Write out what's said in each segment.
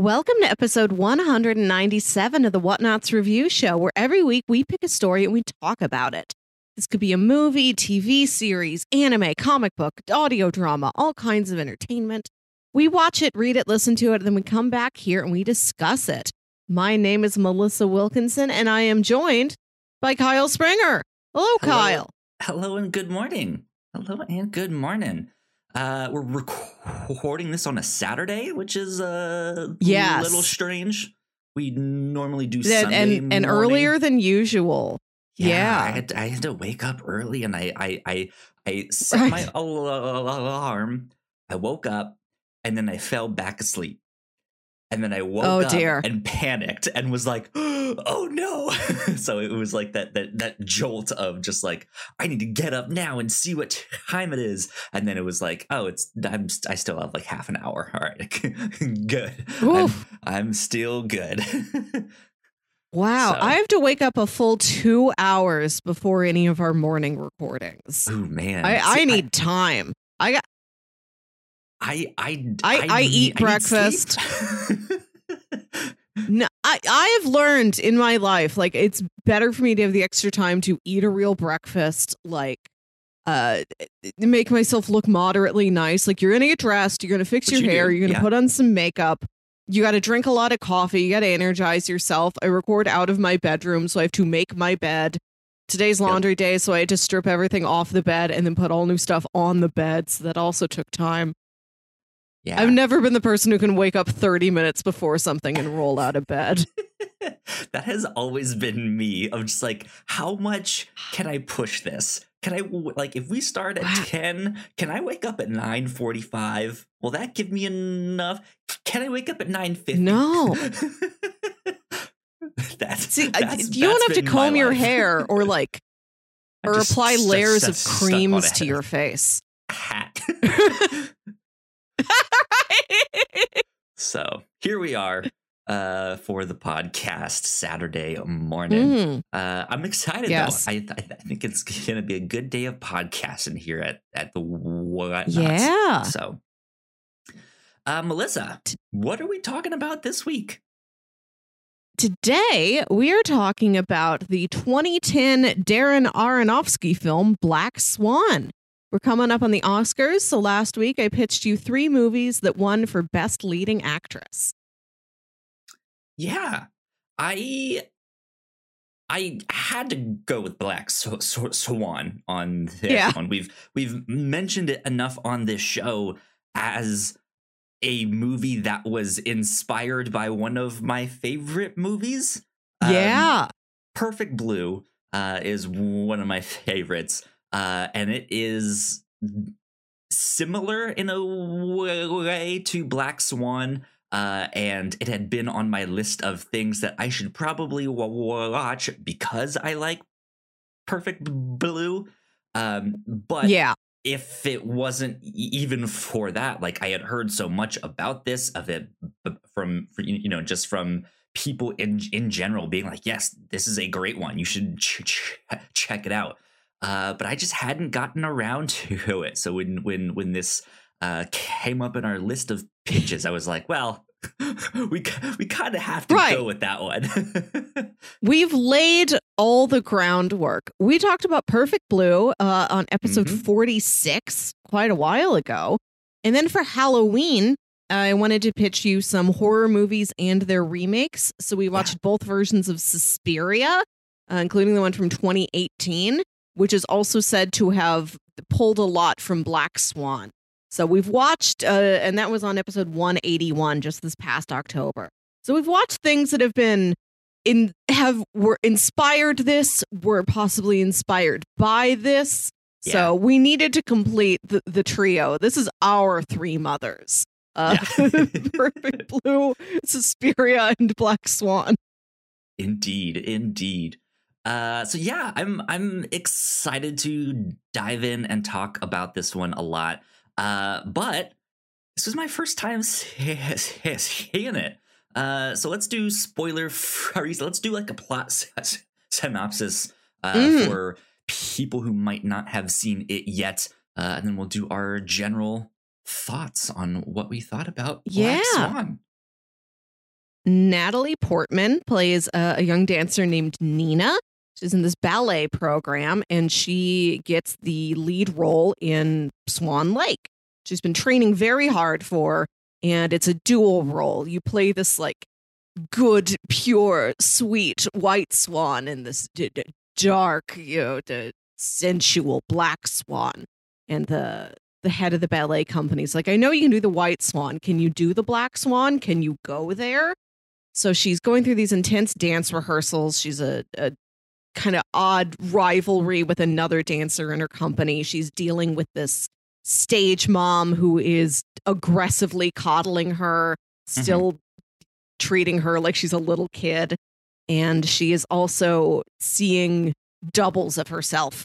Welcome to episode 197 of the Whatnauts Review Show, where every week we pick a story and we talk about it. This could be a movie, TV series, anime, comic book, audio drama, all kinds of entertainment. We watch it, read it, listen to it, then we come back here and we discuss it. My name is Melissa Wilkinson, and I am joined by Kyle Springer. Hello, Hello. Kyle. Hello and good morning. Hello and good morning. Uh, we're recording this on a Saturday, which is a Yes. little strange. We normally do That- Sunday and and morning. earlier than usual. yeah. I had to, I had to wake up early, and I I I, I set Right. my al- alarm. I woke up, and then I fell back asleep. And then I woke Oh, up dear. and panicked and was like, "Oh no!" so it was like that that that jolt of just like, "I need to get up now and see what time it is." And then it was like, "Oh, it's I'm I still have like half an hour. All right, good. I'm, I'm still good." Wow. So- I have to wake up a full two hours before any of our morning recordings. oh man, I, I need time. I got I I I- I eat need breakfast. no I, I have learned in my life like it's better for me to have the extra time to eat a real breakfast, like uh make myself look moderately nice. Like you're gonna get dressed, you're gonna fix Which your you hair, do, you're gonna yeah. put on some makeup. You got to drink a lot of coffee. You got to energize yourself. I record out of my bedroom, so I have to make my bed. Today's Yep. laundry day, so I had to strip everything off the bed and then put all new stuff on the bed. So that also took time. Yeah, I've never been the person who can wake up 30 minutes before something and roll out of bed. that has always been me. Of just like, how much can I push this? Can I like if we start at Wow. ten? Can I wake up at nine forty-five? Will that give me enough? Can I wake up at nine fifty? No. that's See, that's- you don't have to comb your life. hair or like or just apply layers st- of creams to your face. hat. so here we are uh, for the podcast Saturday morning. Mm. Uh, I'm excited Yes. though. I, I I think it's going to be a good day of podcasting here at at the Whatnauts. Yeah. So, uh, Melissa, what are we talking about this week? Today, we are talking about the 2010 Darren Aronofsky film Black Swan. We're coming up on the Oscars, so last week I pitched you three movies that won for Best Leading Actress. Yeah, I I had to go with Black Sw- Sw- Swan on this Yeah. one. We've we've mentioned it enough on this show as a movie that was inspired by one of my favorite movies. Um, yeah. Perfect Blue uh, is one of my favorites, uh, and it is similar in a way to Black Swan. Uh, and it had been on my list of things that I should probably wa- wa- watch because I like Perfect Blue. Um, but yeah. if it wasn't even for that, like I had heard so much about this of it from you know just from people in in general being like, yes, this is a great one. You should ch- ch- check it out. Uh, but I just hadn't gotten around to it. So when when when this uh, came up in our list of pitches, I was like, well, we we kind of have to Right. go with that one. We've laid all the groundwork. We talked about Perfect Blue uh, on episode Mhm. 46 quite a while ago. And then for Halloween, I wanted to pitch you some horror movies and their remakes. So we watched both versions of Suspiria, uh, including the one from 2018, which is also said to have pulled a lot from Black Swan. So we've watched, uh, and that was on episode 181 just this past October. So we've watched things that have been in have were inspired this, were possibly inspired by this. Yeah. So we needed to complete the, the trio. This is our three mothers. Uh, Yeah. Perfect Blue, Suspiria, and Black Swan. Indeed, indeed. Uh, so yeah, I'm I'm excited to dive in and talk about this one a lot. Uh, but this was my first time se- se- seeing it. Uh, so let's do spoiler free. Let's do like a plot synopsis uh, Mm. for people who might not have seen it yet, uh, and then we'll do our general thoughts on what we thought about Black Yeah. Swan. Natalie Portman plays a, a young dancer named Nina. She's in this ballet program and she gets the lead role in Swan Lake. She's been training very hard for, and it's a dual role. You play this like good, pure, sweet white swan and this d- d- dark, you know, the sensual black swan. And the the head of the ballet company is like, I know you can do the white swan. Can you do the black swan? Can you go there? So she's going through these intense dance rehearsals. She's a, a kind of odd rivalry with another dancer in her company. She's dealing with this stage mom who is aggressively coddling her, still treating her like she's a little kid. And she is also seeing doubles of herself.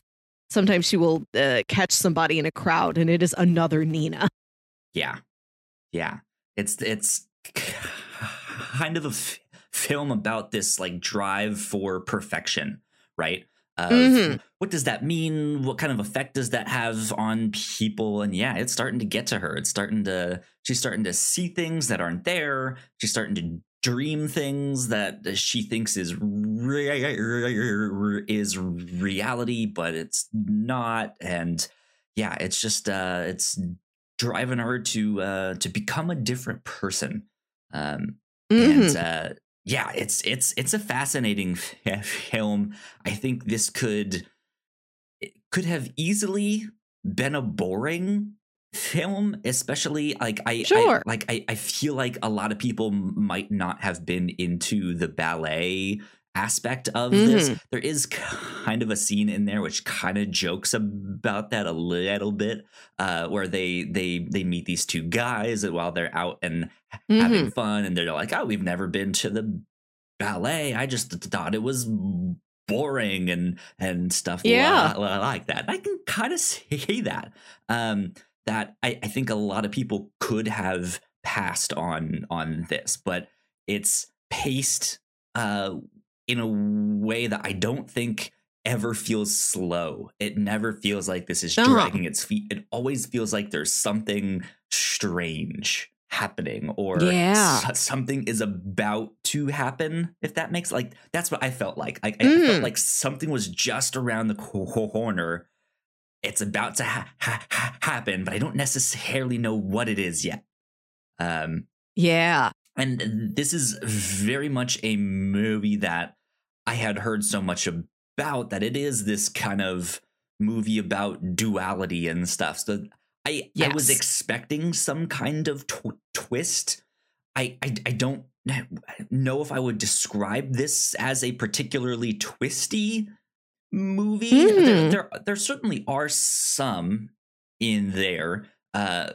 Sometimes she will uh, catch somebody in a crowd and it is another Nina. Yeah. Yeah. It's it's kind of a f- film about this like drive for perfection, right? Of Mhm. what does that mean? What kind of effect does that have on people? And yeah, it's starting to get to her. It's starting to she's starting to see things that aren't there. She's starting to dream things that she thinks is re- is reality, but it's not. And yeah, it's just uh it's driving her to uh to become a different person. Um Mhm. and uh yeah it's it's it's a fascinating film i think this could could have easily been a boring film especially like i, I Sure. like I, I feel like a lot of people might not have been into the ballet aspect of this there is kind of a scene in there which kind of jokes about that a little bit uh where they they they meet these two guys and while they're out and having Mhm. fun and they're like oh we've never been to the ballet i just th- thought it was boring and and stuff Yeah. li- like that i can kind of say that um that I, I think a lot of people could have passed on on this but it's paced uh in a way that i don't think ever feels slow it never feels like this is Uh-huh. dragging its feet it always feels like there's something strange happening or Yeah. something is about to happen if that makes like that's what i felt like i, I Mhm. felt like something was just around the corner it's about to ha- ha- ha- happen but i don't necessarily know what it is yet um Yeah. And this is very much a movie that I had heard so much about that it is this kind of movie about duality and stuff. So I I was expecting some kind of tw- twist. I, I I don't know if I would describe this as a particularly twisty movie. There, Mhm. there there certainly are some in there. Uh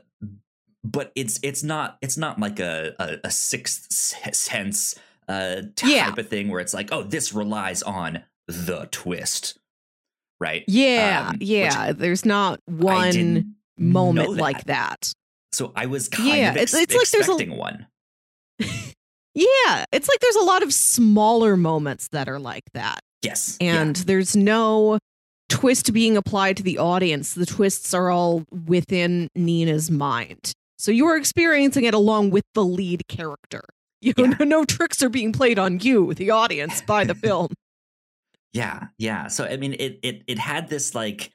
but it's it's not it's not like a a, a sixth sense uh type Yeah. of thing where it's like oh this relies on the twist right Yeah. Um, yeah. There's not one moment that. like that. so i was kind Yeah, of it's- ex- it's like there's a- one Yeah. It's like there's a lot of smaller moments that are like that. yes yeah. And there's no twist being applied to the audience. The twists are all within Nina's mind. So you're experiencing it along with the lead character. You Yeah. know, no tricks are being played on you, the audience, by the film. Yeah, yeah. So I mean, it it it had this like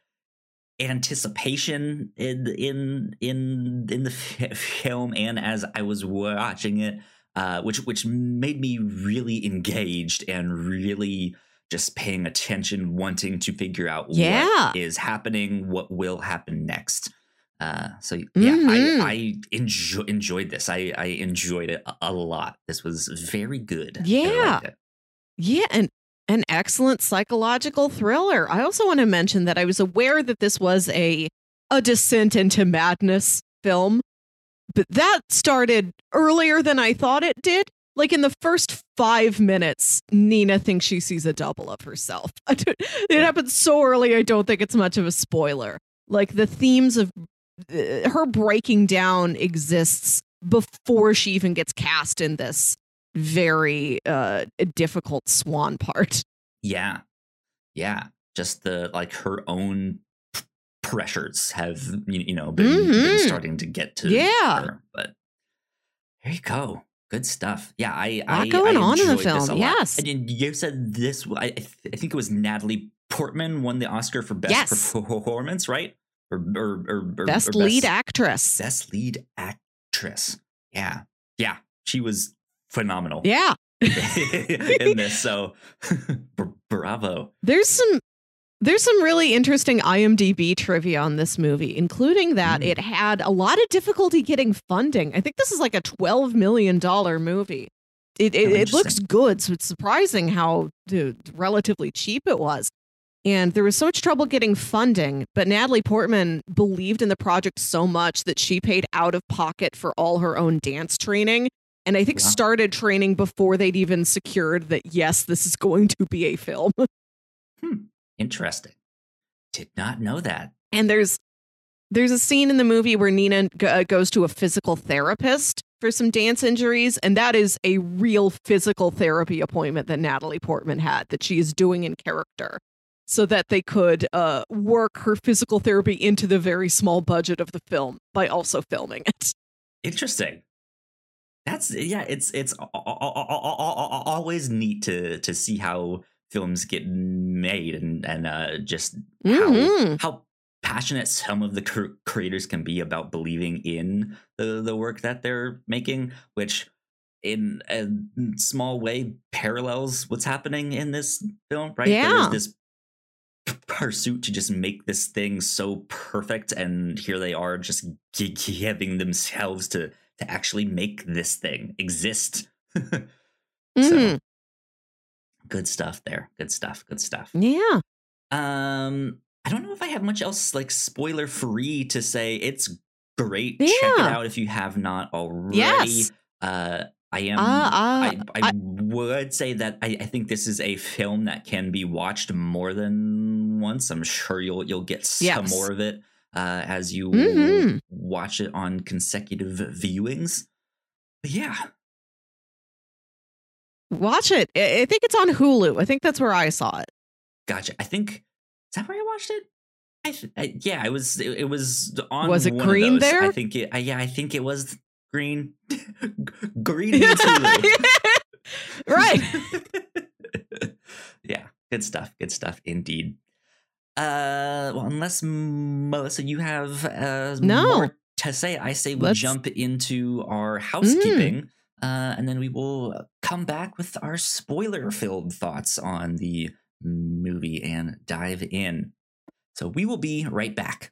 anticipation in in in in the film, and as I was watching it, uh, which which made me really engaged and really just paying attention, wanting to figure out Yeah. what is happening, what will happen next. Uh, so yeah, Mhm. I I enjoy, enjoyed this. I I enjoyed it a, a lot. This was very good. Yeah. Yeah, and an excellent psychological thriller. I also want to mention that I was aware that this was a a descent into madness film, but that started earlier than I thought it did. Like in the first five minutes, Nina thinks she sees a double of herself. It happens so early, I don't think it's much of a spoiler. Like the themes of her breaking down exists before she even gets cast in this very uh difficult swan part. Yeah. Yeah. Just the like her own p- pressures have you know been, been Mhm. starting to get to Yeah. her. But there you go. Good stuff. Yeah, I A lot I, going I on in the film, yes. And you- you said this. I, I I think it was Natalie Portman won the Oscar for best Yes. performance, right? Or or, or, or Best lead actress. Best lead actress. Yeah, yeah, she was phenomenal Yeah. in this. So, br- bravo. There's some there's some really interesting IMDb trivia on this movie, including that Mm. it had a lot of difficulty getting funding. I think this is like a twelve million dollar movie. It it, it looks good, so it's surprising how uh, relatively cheap it was. And there was so much trouble getting funding, but Natalie Portman believed in the project so much that she paid out of pocket for all her own dance training. And I think Wow. started training before they'd even secured that, yes, this is going to be a film. Interesting. Did not know that. And there's there's a scene in the movie where Nina g- uh, goes to a physical therapist for some dance injuries, and that is a real physical therapy appointment that Natalie Portman had that she is doing in character, so that they could uh, work her physical therapy into the very small budget of the film by also filming it. Interesting. That's yeah. It's it's always neat to to see how films get made and and uh, just how Mhm. how passionate some of the cr- creators can be about believing in the the work that they're making, which in a small way parallels what's happening in this film. Right? Yeah. There's this pursuit to just make this thing so perfect and here they are just gi- giving themselves to to actually make this thing exist. So Mhm. good stuff there. Good stuff. Good stuff. Yeah. um i don't know if i have much else like spoiler free to say. It's great. Check it out if you have not already. Yes. uh I am. Uh, uh, I, I, I- would say that I, I think this is a film that can be watched more than once. I'm sure you'll you'll get some Yes. more of it uh, as you Mhm. watch it on consecutive viewings. But yeah, Watch it. I think it's on Hulu. I think that's where I saw it. gotcha. I think is that where I watched it. I, I yeah, it was it, it was on. Was it one of green there? I think it. Yeah, I think it was green. green means Hulu. right. yeah, good stuff. Good stuff indeed. Uh, well, unless Melissa, you have uh, No. more to say, I say we Let's- jump into our housekeeping, uh, and then we will come back with our spoiler-filled thoughts on the movie and dive in. So we will be right back.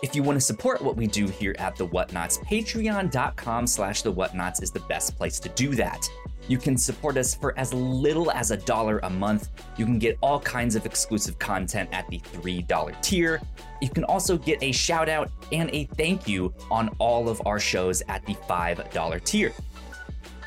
If you want to support what we do here at The Whatnauts, patreon.com slash The Whatnauts is the best place to do that. You can support us for as little as a dollar a month. You can get all kinds of exclusive content at the $3 tier. You can also get a shout out and a thank you on all of our shows at the $5 tier.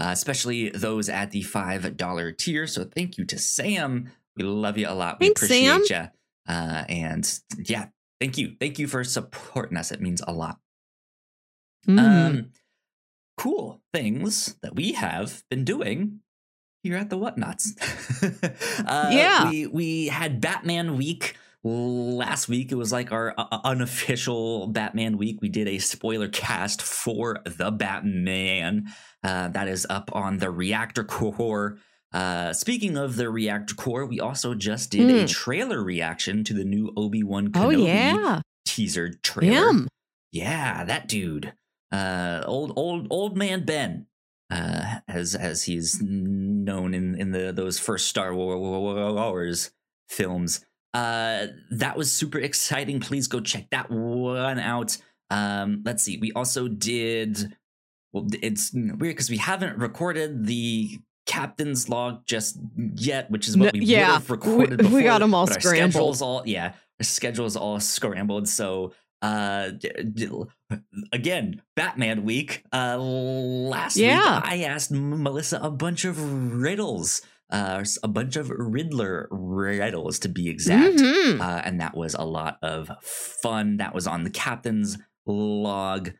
uh, especially those at the $5 tier. So thank you to Sam. We love you a lot. We Thanks, Sam. appreciate you. Uh, and yeah, thank you. Thank you for supporting us. It means a lot. Mm. Um, cool things that we have been doing here at the Whatnauts. uh, Yeah. we we had Batman Week last week. It was like our uh, unofficial Batman Week. We did a spoiler cast for the Batman. Uh, that is up on the Reactor Core. Uh, speaking of the Reactor Core, we also just did a Hmm. trailer reaction to the new Obi Wan oh Kenobi yeah. teaser trailer. Him. Yeah, that dude. Uh old old old man Ben. Uh as as he's known in in the those first Star Wars films. Uh, that was super exciting. Please go check that one out. Um, let's see. We also did. Well, it's weird because we haven't recorded the captain's log just yet, which is what we yeah, would have recorded. we, before, we got them all our scrambled. schedule's all yeah, our schedule's all scrambled. So uh again batman week uh last Yeah. week i asked melissa a bunch of riddles uh a bunch of riddler riddles to be exact Mhm. uh, and that was a lot of fun. That was on the captain's log.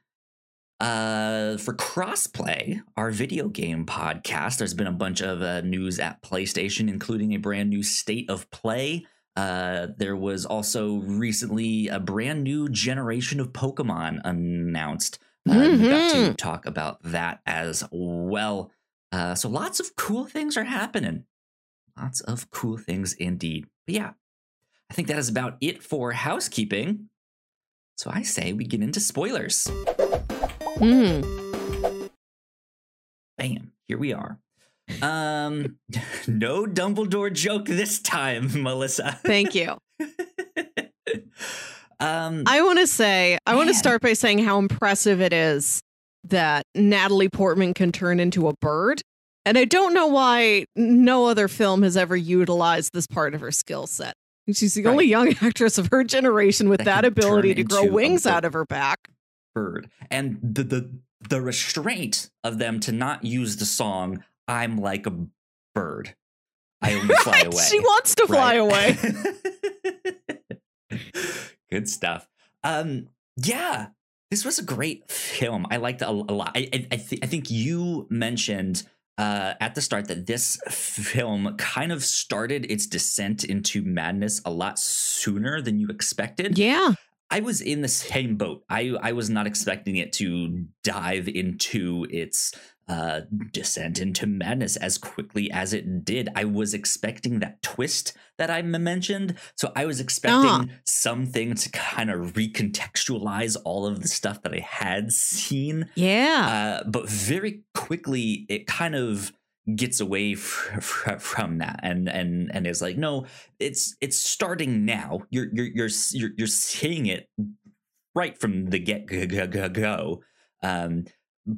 Uh, for crossplay, our video game podcast, there's been a bunch of uh, news at PlayStation, including a brand new state of play. Uh, there was also recently a brand new generation of Pokemon announced. Uh, We got to Mhm. talk about that as well. Uh, so lots of cool things are happening. Lots of cool things indeed. But yeah, I think that is about it for housekeeping. So I say we get into spoilers. Mhm. Bam, here we are. Um, no Dumbledore joke this time, Melissa. Thank you. um, I want to say, I want to start by saying how impressive it is that Natalie Portman can turn into a bird. And I don't know why no other film has ever utilized this part of her skill set. She's the only young actress of her generation with That that, ability to grow wings out of her back. bird and the the the restraint of them to not use the song "I'm like a bird." I only fly away. She wants to fly right? away. Good stuff. Um, yeah, this was a great film. I liked it a, a lot. I I, th- I think you mentioned uh, at the start that this film kind of started its descent into madness a lot sooner than you expected. Yeah. I was in the same boat. I I was not expecting it to dive into its uh, descent into madness as quickly as it did. I was expecting that twist that I mentioned, so I was expecting Ah. something to kind of recontextualize all of the stuff that I had seen. Yeah. Uh, but very quickly, it kind of gets away fr- fr- from that and and and is like no it's it's starting now you're you're you're you're, you're seeing it right from the get go. um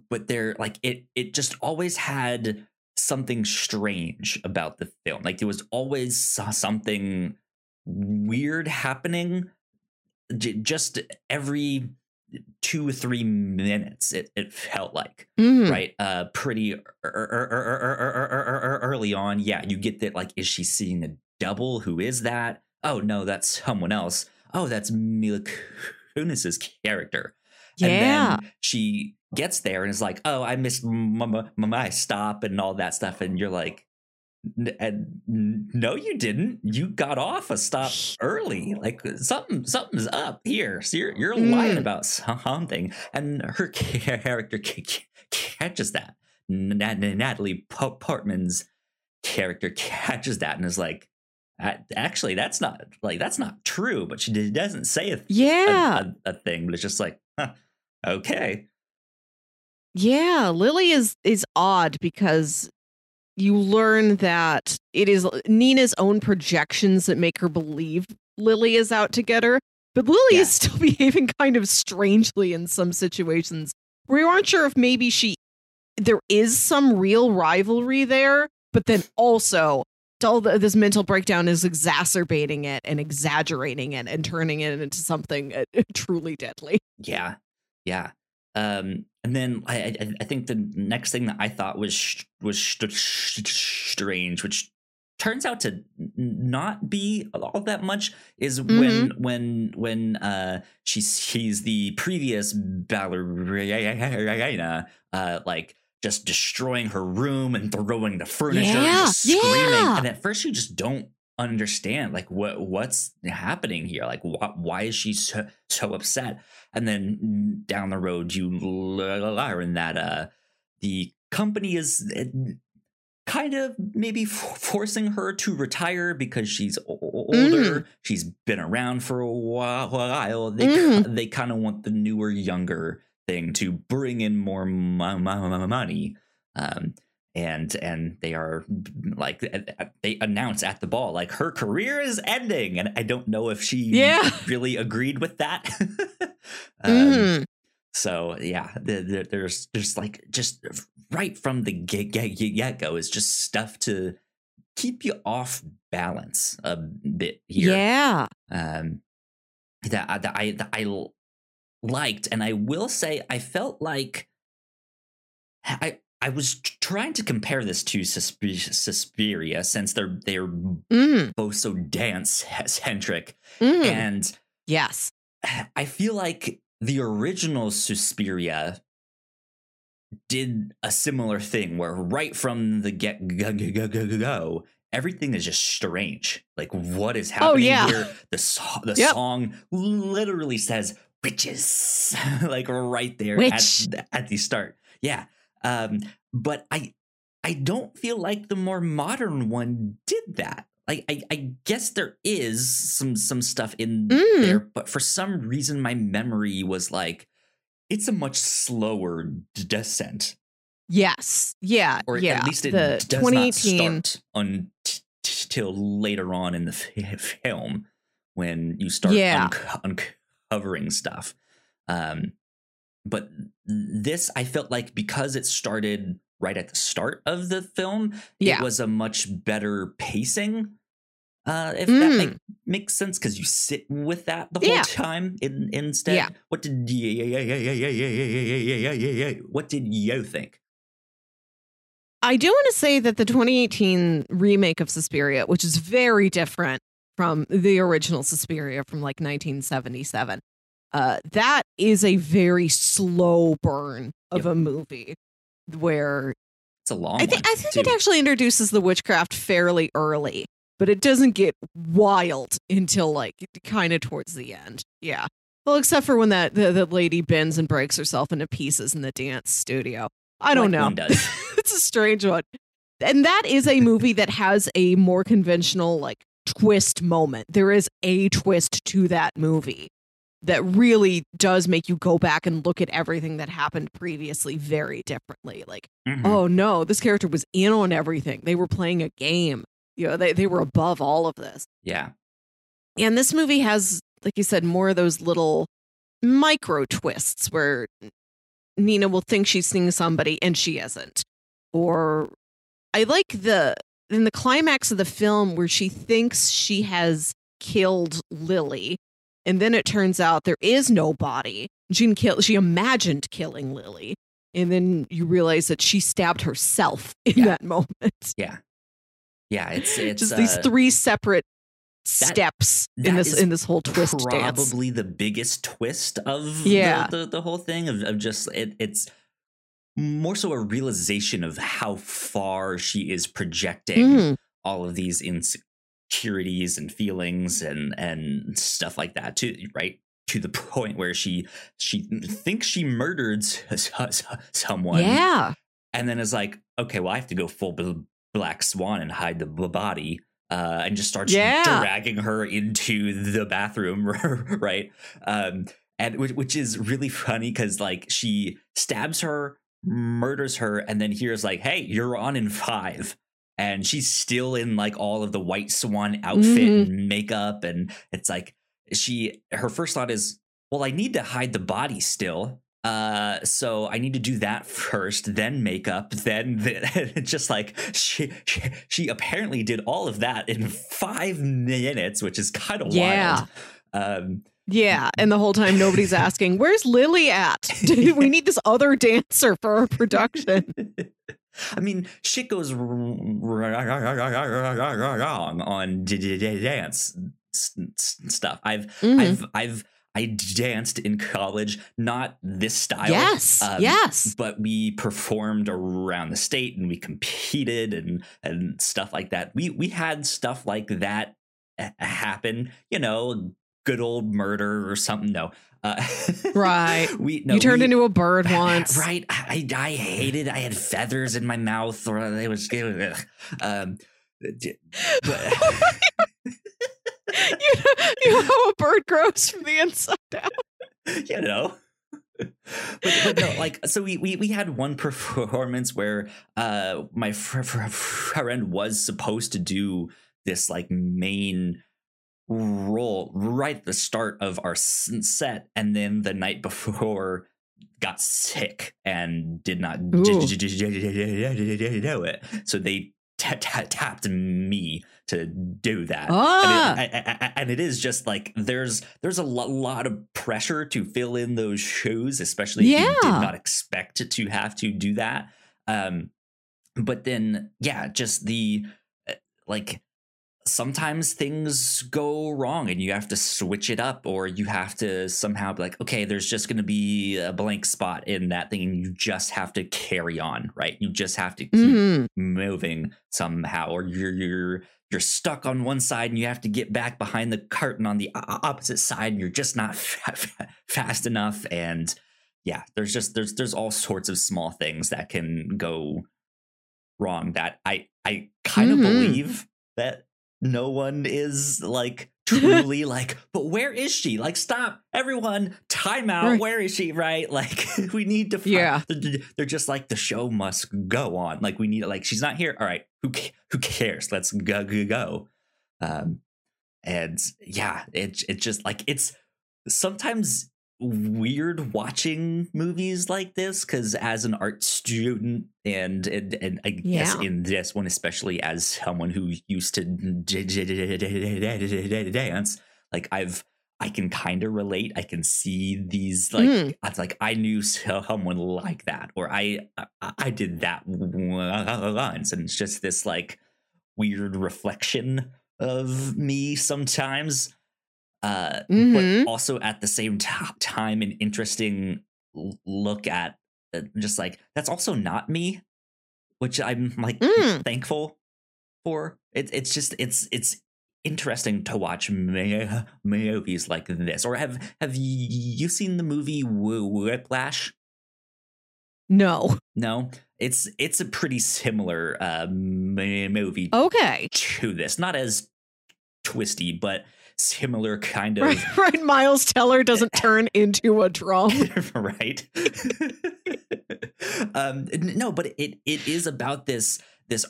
but they're like it it just always had something strange about the film. Like there was always something weird happening J- just every two or three minutes it, it felt like mm. right uh pretty early on yeah you get that like is she seeing a double who is that oh no that's someone else oh that's mila kunis's character yeah. and then she gets there and is like oh i missed m- m- m- my stop and all that stuff and you're like "N- and no you didn't you got off a stop early like something something's up here so you're, you're lying Mm. about something and her character ca- ca- catches that natalie Po- portman's character catches that and is like actually that's not like that's not true but she doesn't say a, th- a- yeah. a, a thing but it's just like okay Yeah, Lily is is odd because you learn that it is uh, Nina's own projections that make her believe Lily is out to get her. But Lily Yeah. is still behaving kind of strangely in some situations where you aren't sure if maybe she there is some real rivalry there, but then also all the, this mental breakdown is exacerbating it and exaggerating it and turning it into something uh, truly deadly. Yeah, yeah. Um, and then I, I, I think the next thing that I thought was sh- was sh- sh- strange, which turns out to not be all that much, is when when when uh, she sees the previous ballerina, uh, like just destroying her room and throwing the furniture, and Yeah, just screaming. yeah. And at first, you just don't understand like what what's happening here? Like wh- why is she so, so upset? And then down the road you learn that uh the company is uh, kind of maybe f- forcing her to retire because she's o- older. She's been around for a while, they ki- they kind of want the newer younger thing to bring in more mo- mo- mo- money um and and they are like they announce at the ball like her career is ending and i don't know if she Yeah. really agreed with that um, Mhm. so yeah the, the, there's there's like just right from the get, get, get go is just stuff to keep you off balance a bit here Yeah. um, that I- that I that I liked, and I will say I felt like I I was trying to compare this to Suspe- Suspiria since they're they're Mm. both so dance centric, Mm. and yes. I feel like the original Suspiria did a similar thing where right from the get go, go, go, go, go, go, everything is just strange. Like what is happening Oh, yeah. here? The so- the Yep. song literally says witches like right there Witch. at, at the start. Yeah. Um but I I don't feel like the more modern one did that. Like I, I guess there is some some stuff in Mm. there, but for some reason my memory was like it's a much slower d- descent, Yes. Yeah. or yeah. at least it the does 2018. not start until later on in the film when you start Yeah covering stuff. Um, but this, I felt like because it started right at the start of the film, yeah. it was a much better pacing. Uh, if mm. that make, makes sense, because you sit with that the whole yeah. time. In, instead, yeah. what did what did yo think? I do want to say that the 2018 remake of Suspiria, which is very different from the original Suspiria from like 1977, uh, that is a very slow burn of Yep. a movie where It's a long. I think one, I think it actually introduces the witchcraft fairly early, but it doesn't get wild until like kind of towards the end. Yeah. Well, except for when that the, the lady bends and breaks herself into pieces in the dance studio. I don't Like know. does. it's a strange one. And that is a movie that has a more conventional like twist moment. There is a twist to that movie that really does make you go back and look at everything that happened previously very differently. Like, Mhm. oh no, this character was in on everything. They were playing a game. You know, they, they were above all of this. yeah, And this movie has, like you said, more of those little micro twists where Nina will think she's seeing somebody and she isn't. Or I like the in the climax of the film where she thinks she has killed Lily, and then it turns out there is no body. She kill she imagined killing Lily. And then you realize that she stabbed herself in Yeah. that moment. yeah, yeah. It's it's Just these uh, three separate steps in this in this whole twist dance. probably the biggest twist of Yeah. the, the, the whole thing of, of just it, it's more so a realization of how far she is projecting Mhm. all of these insecurities and feelings and and stuff like that too right to the point where she she thinks she murdered someone Yeah. and then is like, okay, well, I have to go full black swan and hide the body, uh, and just starts Yeah. dragging her into the bathroom, right? Um, and which, which is really funny because like she stabs her, murders her, and then hears like, hey, you're on in five. And she's still in like all of the white swan outfit Mhm. and makeup, and it's like she her first thought is, well, I need to hide the body still. Uh, so I need to do that first, then makeup, then the, just like she, she she apparently did all of that in five minutes, which is kind of Yeah. wild. Um, Yeah. And the whole time nobody's asking, where's Lily at? we need this other dancer for our production. I mean, shit goes wrong on dance stuff. I've Mhm. I've I've I danced in college, not this style. Yes. um, yes. but we performed around the state and we competed and and stuff like that. We we had stuff like that happen. You know, good old murder or something. No, uh, Right. We no, you turned we- into a bird once. Right, I, I hated. I had feathers in my mouth, or it was. Um, but, you, know, you know how a bird grows from the inside out. you know, but, but no, like so we, we we had one performance where uh my fr- fr- friend was supposed to do this like main role right at the start of our set and then the night before got sick and did not do it so they tapped me to do that ah. and, it, and, it is just like there's there's a lot of pressure to fill in those shoes especially yeah. if you did not expect to have to do that um but then yeah just the uh, like sometimes things go wrong and you have to switch it up or you have to somehow be like okay there's just going to be a blank spot in that thing and you just have to carry on right you just have to keep Mhm. moving somehow or you're you're you're stuck on one side and you have to get back behind the curtain on the opposite side and you're just not fa- fa- fast enough and yeah there's just there's there's all sorts of small things that can go wrong that i i kind of Mhm. believe that no one is like truly like but where is she? Like stop everyone time out Right. where is she? Right? Like we need to find, Yeah. they're, they're just like the show must go on. Like we need like she's not here. All right who who cares? Let's go go go. Um and yeah it it just like it's sometimes weird watching movies like this because as an art student and and, and I guess in this one especially as someone who used to dance like I've I can kind of relate I can see these like Mm. it's like I knew someone like that or I I, I did that once and it's just this like weird reflection of me sometimes uh Mhm. but also at the same time an interesting look at uh, just like that's also not me which i'm like Mm. thankful for it, it's just it's it's interesting to watch movies like this or have have you seen the movie whiplash No. no it's it's a pretty similar uh movie Okay. to this not as twisty but similar kind of Right, right. Miles Teller doesn't turn into a drum. right um no but it it is about this this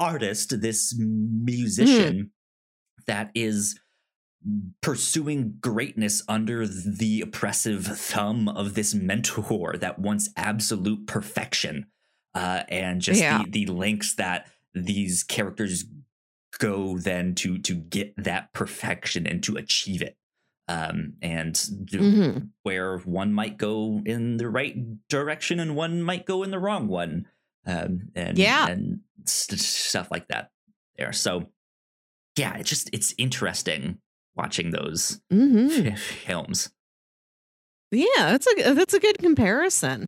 artist this musician that is pursuing greatness under the oppressive thumb of this mentor that wants absolute perfection uh and just Yeah. the the lengths that these characters go then to to get that perfection and to achieve it um and Mhm. where one might go in the right direction and one might go in the wrong one um and Yeah. and st- stuff like that there so yeah it's just it's interesting watching those Mhm. f- films Yeah, that's a that's a good comparison.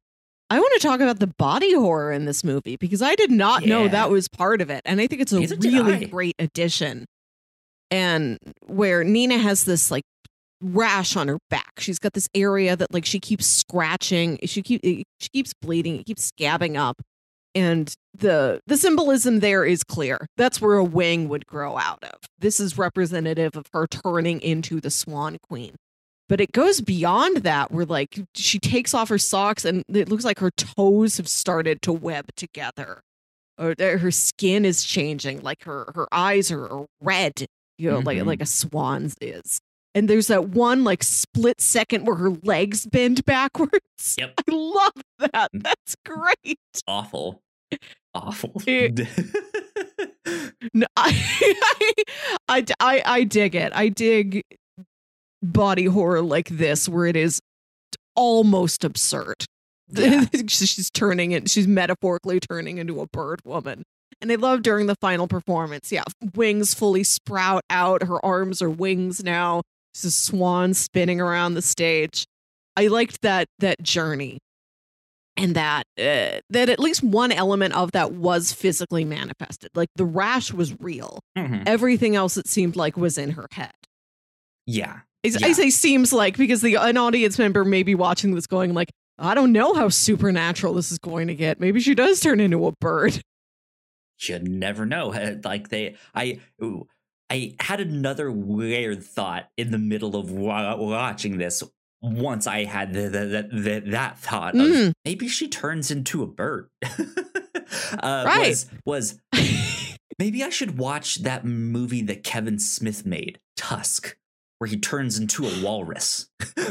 I want to talk about the body horror in this movie because I did not know that was part of it, and I think it's a Neither really great addition. And where Nina has this like rash on her back, she's got this area that like she keeps scratching, she keep she keeps bleeding, it keeps scabbing up, and the the symbolism there is clear. That's where a wing would grow out of. This is representative of her turning into the Swan Queen but it goes beyond that where like she takes off her socks and it looks like her toes have started to web together. Or her skin is changing like her her eyes are, red you know like Mhm. like a swan's is. And there's that one like split second where her legs bend backwards. Yep. i love that. That's great. Awful. Awful. It- No, I, I, I, I dig it. I dig body horror like this, where it is almost absurd. Yeah. she's turning it. She's metaphorically turning into a bird woman. And I love during the final performance. Yeah, wings fully sprout out. Her arms are wings now. She's a swan spinning around the stage. I liked that that journey, and that uh, that at least one element of that was physically manifested. Like the rash was real. Mhm. Everything else it seemed like was in her head. yeah I, I say seems like because the an audience member may be watching this going like, I don't know how supernatural this is going to get. Maybe she does turn into a bird. you never know. Like they, I, ooh, I had another weird thought in the middle of wa- watching this. Once I had the, the, the, the that thought of Mm. maybe she turns into a bird. uh, Right. Was, was maybe I should watch that movie that Kevin Smith made, Tusk, where he turns into a walrus.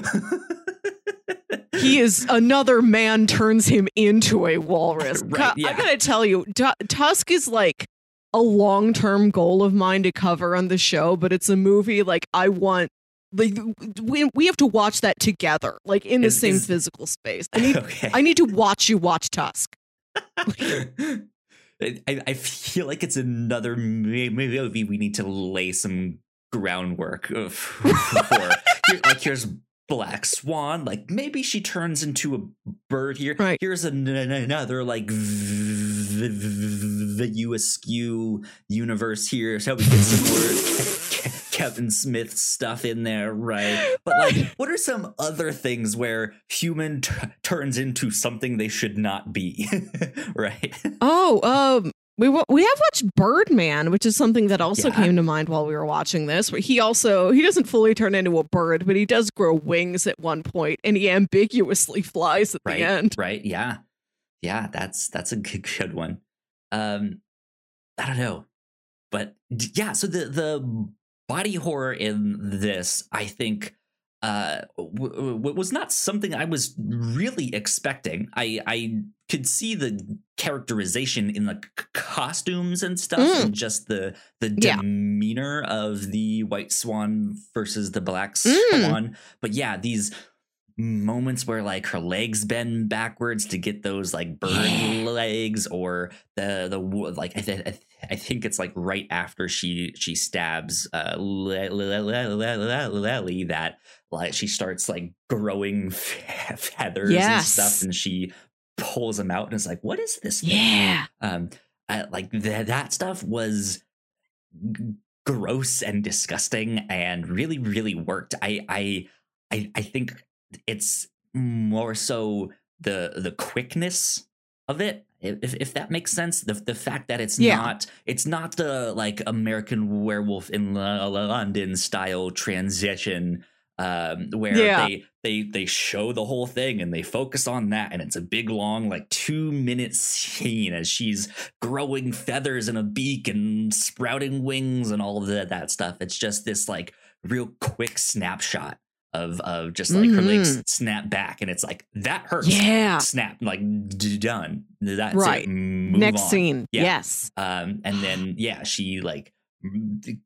he is another man turns him into a walrus. Right, yeah. I gotta tell you, Tu- Tusk is like a long term goal of mine to cover on the show, but it's a movie like I want. Like we we have to watch that together, like in the Is- same is- physical space. I need okay. I need to watch you watch Tusk. I, I feel like it's another mo- movie we need to lay some groundwork of- for. Like here's Black Swan. Like maybe she turns into a bird here. Right. Here's an, another like v- v- the USQ universe here. So we get some more Ke- Kevin Smith stuff in there, right? But like, what are some other things where human t- turns into something they should not be, right? Oh, um, we wa- we have watched Birdman, which is something that also Yeah. came to mind while we were watching this. Where he also he doesn't fully turn into a bird, but he does grow wings at one point, and he ambiguously flies at right the end. right yeah yeah that's that's a good, good one um i don't know but yeah so the the body horror in this i think uh w- w- was not something i was really expecting i i could see the characterization in the c- costumes and stuff Mm. and just the the Yeah. demeanor of the white swan versus the black Mm. swan but yeah these moments where like her legs bend backwards to get those like bird Yeah. legs or the the like I, th- I th- I think it's like right after she she stabs uh Lily that like she starts like growing fe- feathers and stuff and she pulls him out and is like what is this thing? Yeah. um I, like th- that stuff was g- gross and disgusting and really really worked i i i, I think it's more so the the quickness of it if, if that makes sense the, the fact that it's Yeah. not it's not the like american werewolf in Lo- london style transition um where Yeah. they they they show the whole thing and they focus on that and it's a big long like two minute scene as she's growing feathers and a beak and sprouting wings and all of that, that stuff it's just this like real quick snapshot of of just like her legs snap back and it's like that hurts Mm-hmm. Yeah. snap like d- done that's. Right. Next on. scene. Yeah. Yes. um and then yeah she like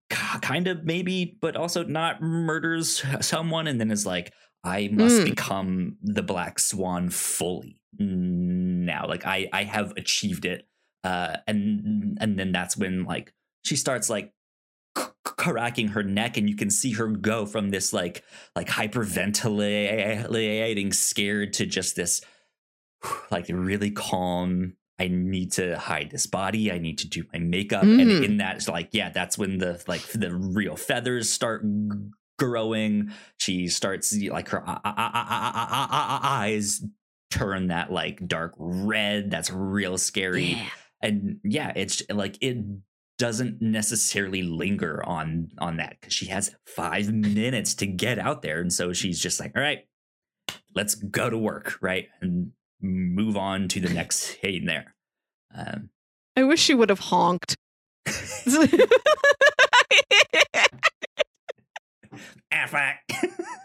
kind of maybe but also not murders someone and then is like i must Mm. become the black swan fully now like i i have achieved it uh and and then that's when like she starts like cracking her neck and you can see her go from this like like hyperventilating scared to just this like really calm i need to hide this body i need to do my makeup and Mm. in that it's like yeah that's when the like the real feathers start growing she starts like her eye- eye- eye- eye- eye- eyes turn that like dark red that's real scary Yeah. and yeah it's like it doesn't necessarily linger on on that because she has five minutes to get out there and so she's just like all right let's go to work right and move on to the next scene there um, I wish she would have honked. Aflac.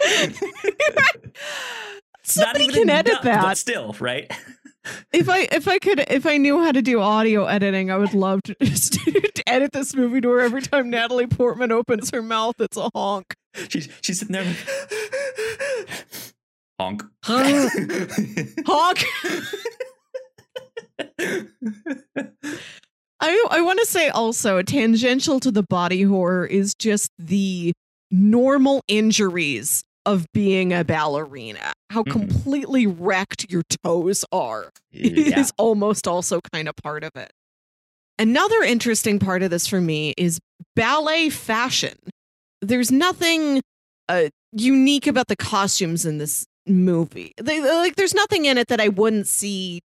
It's not Somebody even can edit enough, but that. still right If I if I could if I knew how to do audio editing, I would love to just to edit this movie to where every time Natalie Portman opens her mouth, it's a honk. she's she's sitting there like, honk Honk. I I want to say also tangential to the body horror is just the normal injuries of being a ballerina. How Mhm. completely wrecked your toes are yeah. is almost also kind of part of it. Another interesting part of this for me is ballet fashion. There's nothing uh, unique about the costumes in this movie. They, like, there's nothing in it that I wouldn't see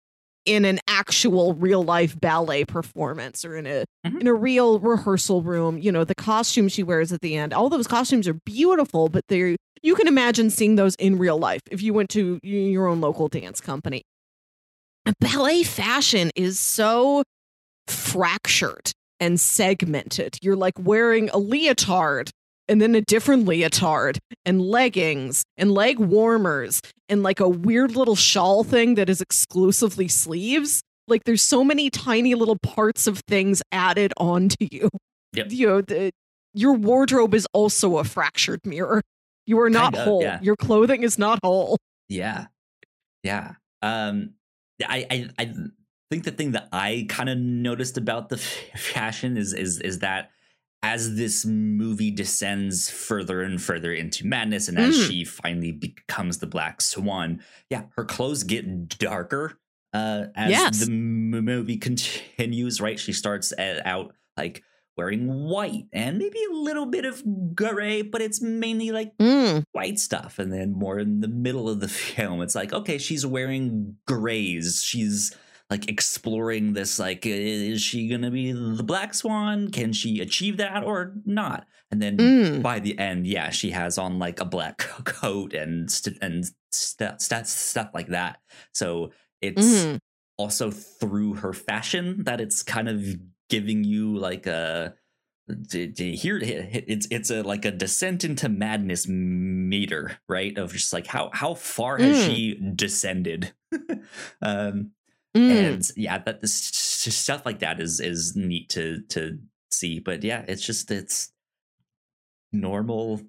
in an actual real life ballet performance or in a Mhm. in a real rehearsal room. You know, the costume she wears at the end, all those costumes are beautiful, but they're you can imagine seeing those in real life if you went to your own local dance company. Ballet fashion is so fractured and segmented. You're like wearing a leotard and then a different leotard and leggings and leg warmers and like a weird little shawl thing that is exclusively sleeves. Like there's so many tiny little parts of things added onto you. Yep. You know, the, your wardrobe is also a fractured mirror. You are not Kinda, whole. yeah. Your clothing is not whole. Yeah. Yeah. Um I I I think the thing that I kind of noticed about the f- fashion is is is that as this movie descends further and further into madness and as Mm. she finally becomes the black swan, yeah, her clothes get darker uh as Yes. the m- movie continues, right? She starts uh, out like wearing white and maybe a little bit of gray, but it's mainly like Mm. white stuff and then more in the middle of the film it's like okay she's wearing grays she's like exploring this like is she gonna be the black swan can she achieve that or not and then Mm. by the end yeah she has on like a black coat and st- and st- st- stuff like that so it's Mm. also through her fashion that it's kind of giving you like a here it's it's a like a descent into madness meter right of just like how how far has Mm. she descended um Mm. and yeah that this stuff like that is is neat to to see but yeah it's just it's normal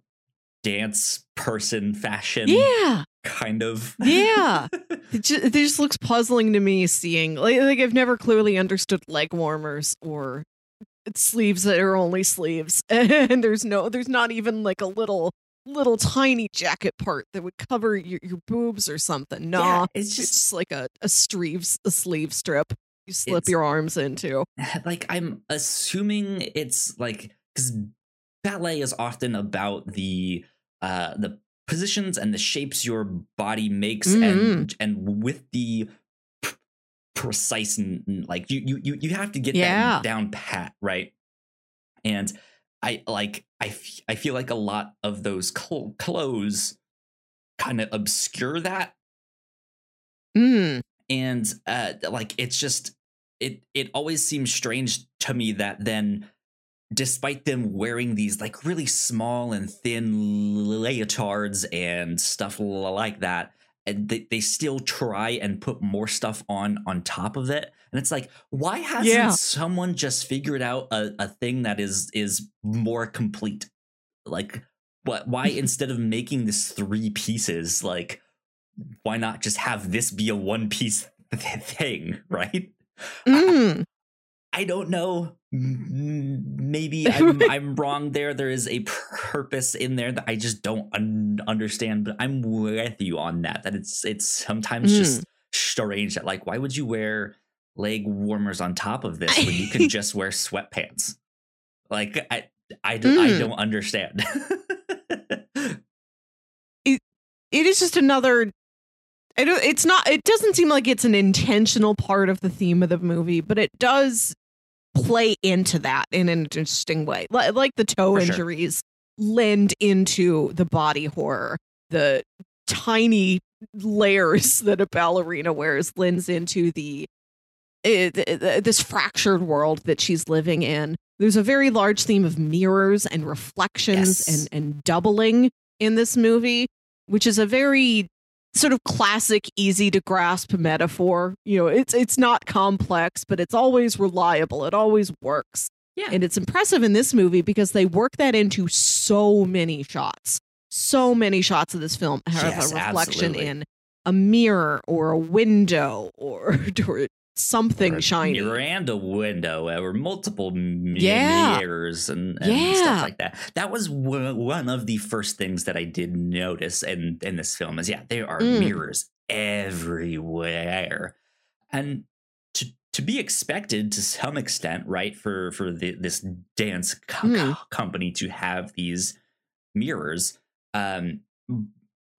dance person fashion yeah. kind of Yeah. It just, it just looks puzzling to me seeing like, like I've never clearly understood leg warmers or sleeves that are only sleeves and there's no there's not even like a little little tiny jacket part that would cover your, your boobs or something. No, Yeah, it's it's just just like a a sleeves a sleeve strip you slip your arms into. like I'm assuming it's like because ballet is often about the uh the positions and the shapes your body makes and and with the p- precise and and, like you you you you have to get Yeah. that down pat right and I like I f- I feel like a lot of those cl- clothes kind of obscure that Mm. and uh like it's just it it always seems strange to me that then despite them wearing these like really small and thin leotards and stuff like that and they, they still try and put more stuff on on top of it and it's like why hasn't Yeah. someone just figured out a, a thing that is is more complete like what why instead of making this three pieces like why not just have this be a one piece thing right Mm. I don't know. Maybe I'm, I'm wrong there. There is a purpose in there that I just don't un- understand. But I'm with you on that. That it's it's sometimes Mm. just strange that like why would you wear leg warmers on top of this when you can just wear sweatpants? Like I I, do, I Mm. don't understand. it, it is just another I don't, it's not it doesn't seem like it's an intentional part of the theme of the movie but it does play into that in an interesting way like, the toe For sure. injuries lend into the body horror the tiny layers that a ballerina wears lends into the eh, th- th- this fractured world that she's living in there's a very large theme of mirrors and reflections Yes. and and doubling in this movie which is a very sort of classic easy to grasp metaphor you know it's it's not complex but it's always reliable it always works yeah. and it's impressive in this movie because they work that into so many shots so many shots of this film have Yes, a reflection absolutely. in a mirror or a window or, or something Or a shiny a window or multiple Yeah. mirrors and, and Yeah. stuff like that that was w- one of the first things that i did notice in in this film is yeah there are Mm. mirrors everywhere and to to be expected to some extent right for for the, this dance co- Mm. company to have these mirrors um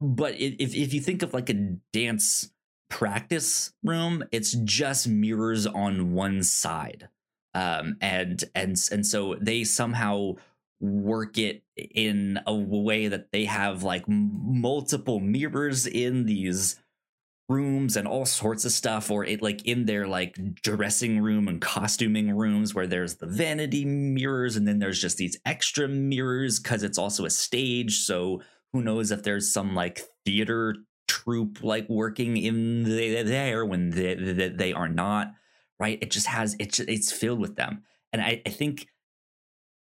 but if if you think of like a dance practice room it's just mirrors on one side. Um and and and so they somehow work it in a way that they have like multiple mirrors in these rooms and all sorts of stuff or it like in their like dressing room and costuming rooms where there's the vanity mirrors and then there's just these extra mirrors because it's also a stage so who knows if there's some like theater troupe like working in the, there when they, they, they are not right it just has it's it's filled with them and i, I think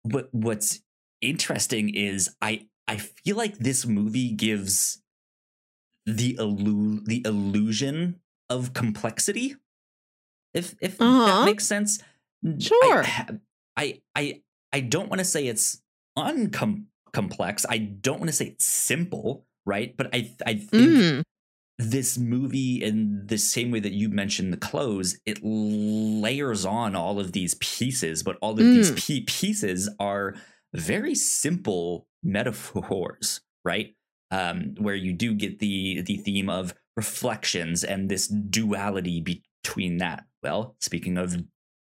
what what's interesting is i i feel like this movie gives the illu- the illusion of complexity if if Uh-huh. that makes sense Sure. I I I, I don't want to say it's uncomplex. I don't want to say it's simple, right? But I I think Mm. this movie in the same way that you mentioned the clothes, it layers on all of these pieces, but all of these Mm. pe- pieces are very simple metaphors, right? Um, where you do get the the theme of reflections and this duality between that. Well, speaking of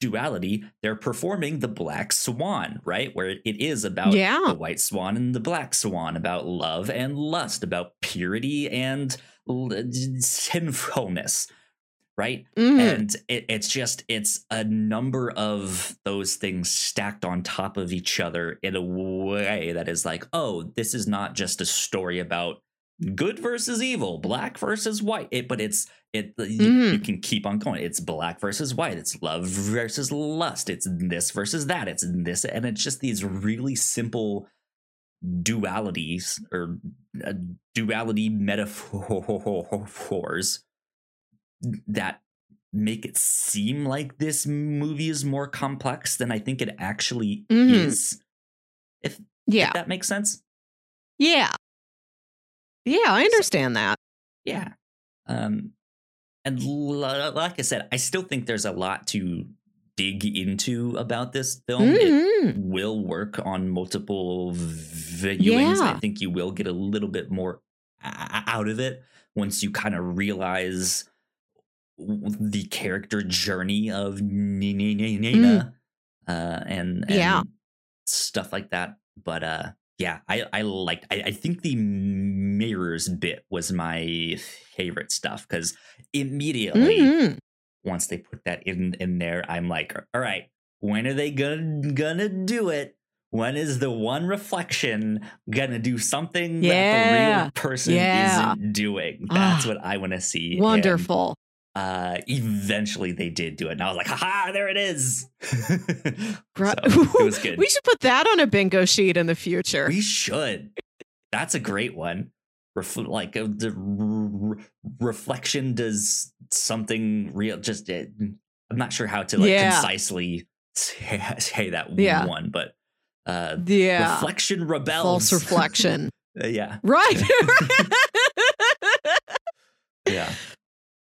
duality, they're performing the Black Swan, right? Where it is about Yeah. the white swan and the black swan, about love and lust, about purity and l- sinfulness, right? Mhm. And it, it's just it's a number of those things stacked on top of each other in a way that is like, oh, this is not just a story about good versus evil, black versus white. It, but it's it you, you Mhm. can keep on going. It's black versus white. It's love versus lust. It's this versus that. It's this, and it's just these really simple dualities or uh, duality metaphors that make it seem like this movie is more complex than I think it actually Mhm. is. If, yeah. if that makes sense. Yeah. Yeah, I understand that. Yeah. Um, and l- like I said, I still think there's a lot to dig into about this film. It Mhm. will work on multiple viewings. I think you will get a little bit more out of it once you kind of realize the character journey of N- Nina uh, and, and Mm. Yeah. stuff like that. But uh, yeah, I I liked. I, I think the mirrors bit was my favorite stuff because immediately Mhm. once they put that in in there, I'm like, all right, when are they gonna gonna do it? When is the one reflection gonna do something that the real person Yeah. isn't doing? That's Ah. what I want to see. Wonderful. Uh, eventually they did do it, and I was like, haha, there it is. So, it was good. we should put that on a bingo sheet in the future. We should. That's a great one. Ref- like uh, the reflection does something real. Just uh, I'm not sure how to like Yeah. concisely say, say that Yeah. one, but uh, yeah. reflection rebels. False reflection. Uh, yeah, right. yeah.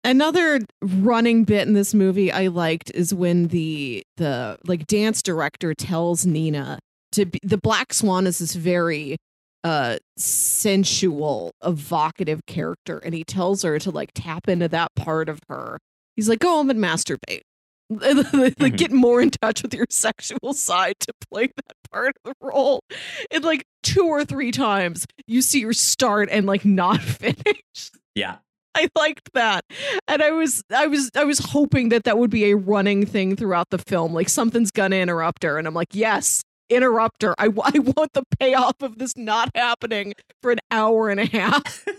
Another running bit in this movie I liked is when the the like dance director tells Nina to be the Black Swan is this very uh sensual, evocative character, and he tells her to like tap into that part of her. He's like, go home and masturbate. like Mhm. get more in touch with your sexual side to play that part of the role. And like two or three times you see her start and like not finish. Yeah. I liked that. And I was I was I was hoping that that would be a running thing throughout the film like something's to interrupt her and I'm like, "Yes, interrupt her. I, I want the payoff of this not happening for an hour and a half."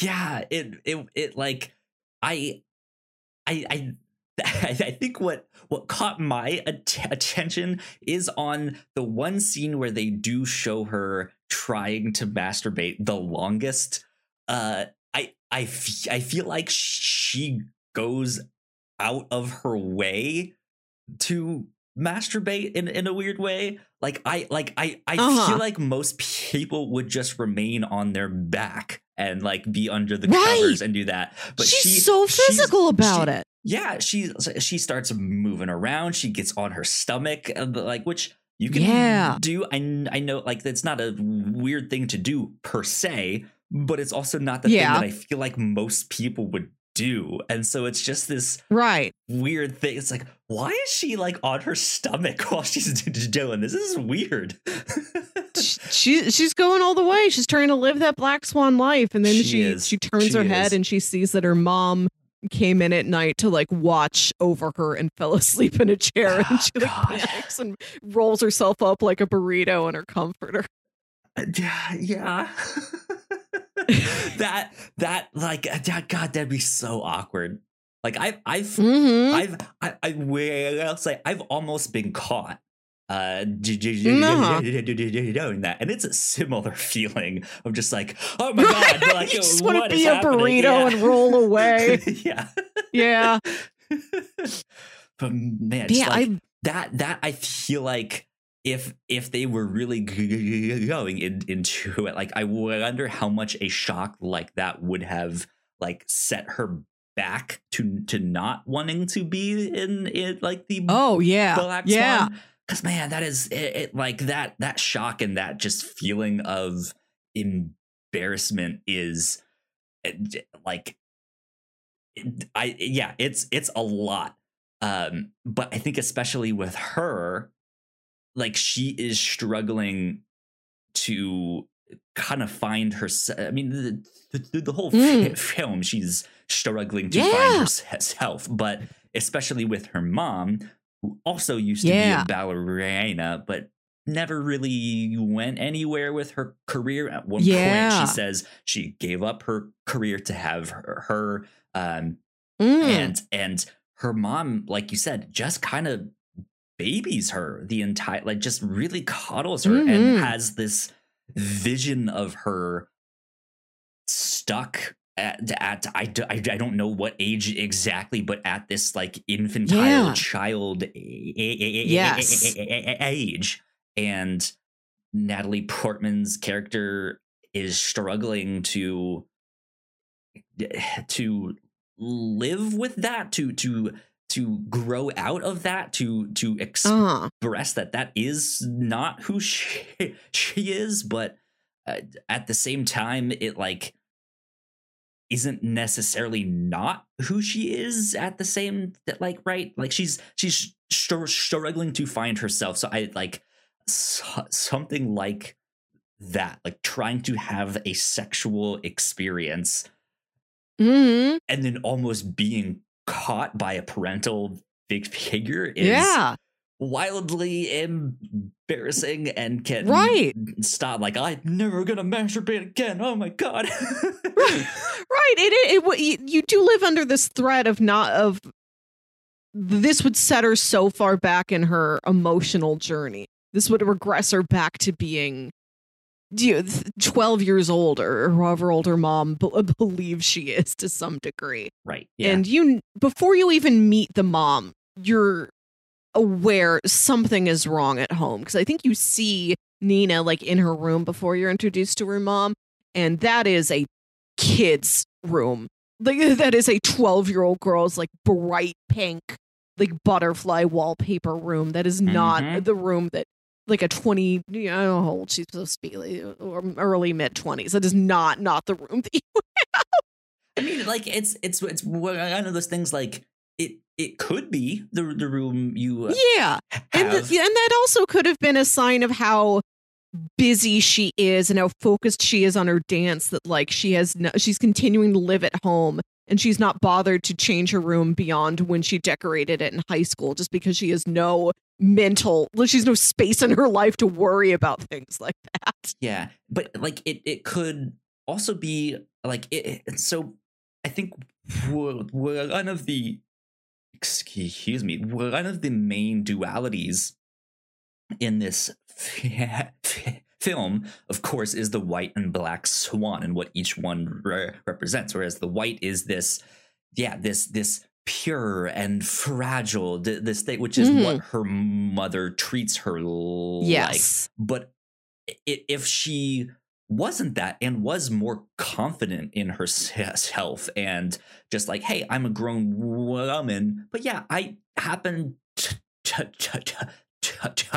yeah it it it like i i i I think what what caught my att- attention is on the one scene where they do show her trying to masturbate the longest. Uh, I I f- I feel like she goes out of her way to masturbate in, in a weird way. Like I like I I Uh-huh. feel like most people would just remain on their back and like be under the Right. covers and do that. But She's she, so she's- physical about she- it. Yeah, she she starts moving around. She gets on her stomach, uh, like which you can Yeah. do. I I know like that's not a weird thing to do per se, but it's also not the Yeah. thing that I feel like most people would do. And so it's just this Right. weird thing. It's like, why is she like on her stomach while she's doing this? This is weird. She she's going all the way. She's trying to live that black swan life, and then She she is. she turns She her is. head and she sees that her mom came in at night to like watch over her and fell asleep in a chair, and she like God. panics and rolls herself up like a burrito in her comforter. Uh, yeah, yeah. that that like uh, that God, that'd be so awkward. Like I've I've Mm-hmm. I've I, I will say I've almost been caught uh d- d- d- Uh-huh. doing that and it's a similar feeling of just like oh my Right? god like you just want to be a happening? burrito Yeah. and roll away. yeah yeah, but man yeah. like, I that that I feel like if if they were really going in, into it, like I wonder how much a shock like that would have like set her back to to not wanting to be in it like the oh yeah, Black yeah. Because man, that is it, it. Like that that shock and that just feeling of embarrassment is uh, like I yeah, it's it's a lot. Um, but I think especially with her, like she is struggling to kind of find herself. I mean, the, the, the whole Mm. fi- film, she's struggling to Yeah. find herself, but especially with her mom, who also used to Yeah. be a ballerina, but never really went anywhere with her career. At one point, she says she gave up her career to have her, her um, Mm. and and her mom like you said just kind of babies her the entire like just really coddles her Mhm. and has this vision of her stuck at, at I, I, I don't know what age exactly but at this like infantile Yeah. child a- a- a- a- Yes. age and natalie portman's character is struggling to to live with that to to to grow out of that to to uh-huh. express that that is not who she she is but uh, at the same time it like isn't necessarily not who she is at the same that like right? Like she's she's struggling to find herself. So i like so- something like that like trying to have a sexual experience hmm and then almost being caught by a parental big figure is Yeah. wildly embarrassing and can Right. stop like i'm never gonna masturbate again oh my god Right. It, it, it, you, you do live under this threat of not of this would set her so far back in her emotional journey. This would regress her back to being you know, 12 years old or however old her mom b- believes she is to some degree. right yeah And you before you even meet the mom, you're aware something is wrong at home because I think you see Nina like in her room before you're introduced to her mom and that is a kid's room. Like that is a 12-year-old girl's like bright pink like butterfly wallpaper room. That is not Mhm. the room that like a 20 you know, I don't know how old she's supposed to be like, or early mid 20s. That is not not the room that you i mean like it's it's it's one of those things like it it could be the the room you uh, Yeah. And, have th- and that also could have been a sign of how busy she is and how focused she is on her dance that like she has no, she's continuing to live at home and she's not bothered to change her room beyond when she decorated it in high school just because she has no mental she's no space in her life to worry about things like that. Yeah, but like it, it could also be like it. So I think one of the excuse me, one of the main dualities in this film, of course, is the white and black swan and what each one re- represents. Whereas the white is this, yeah, this this pure and fragile, th- this thing, which is what mm-hmm. her mother treats her like Yes. but i- if she wasn't that and was more confident in herself and just like hey i'm a grown woman but yeah i happen to, to,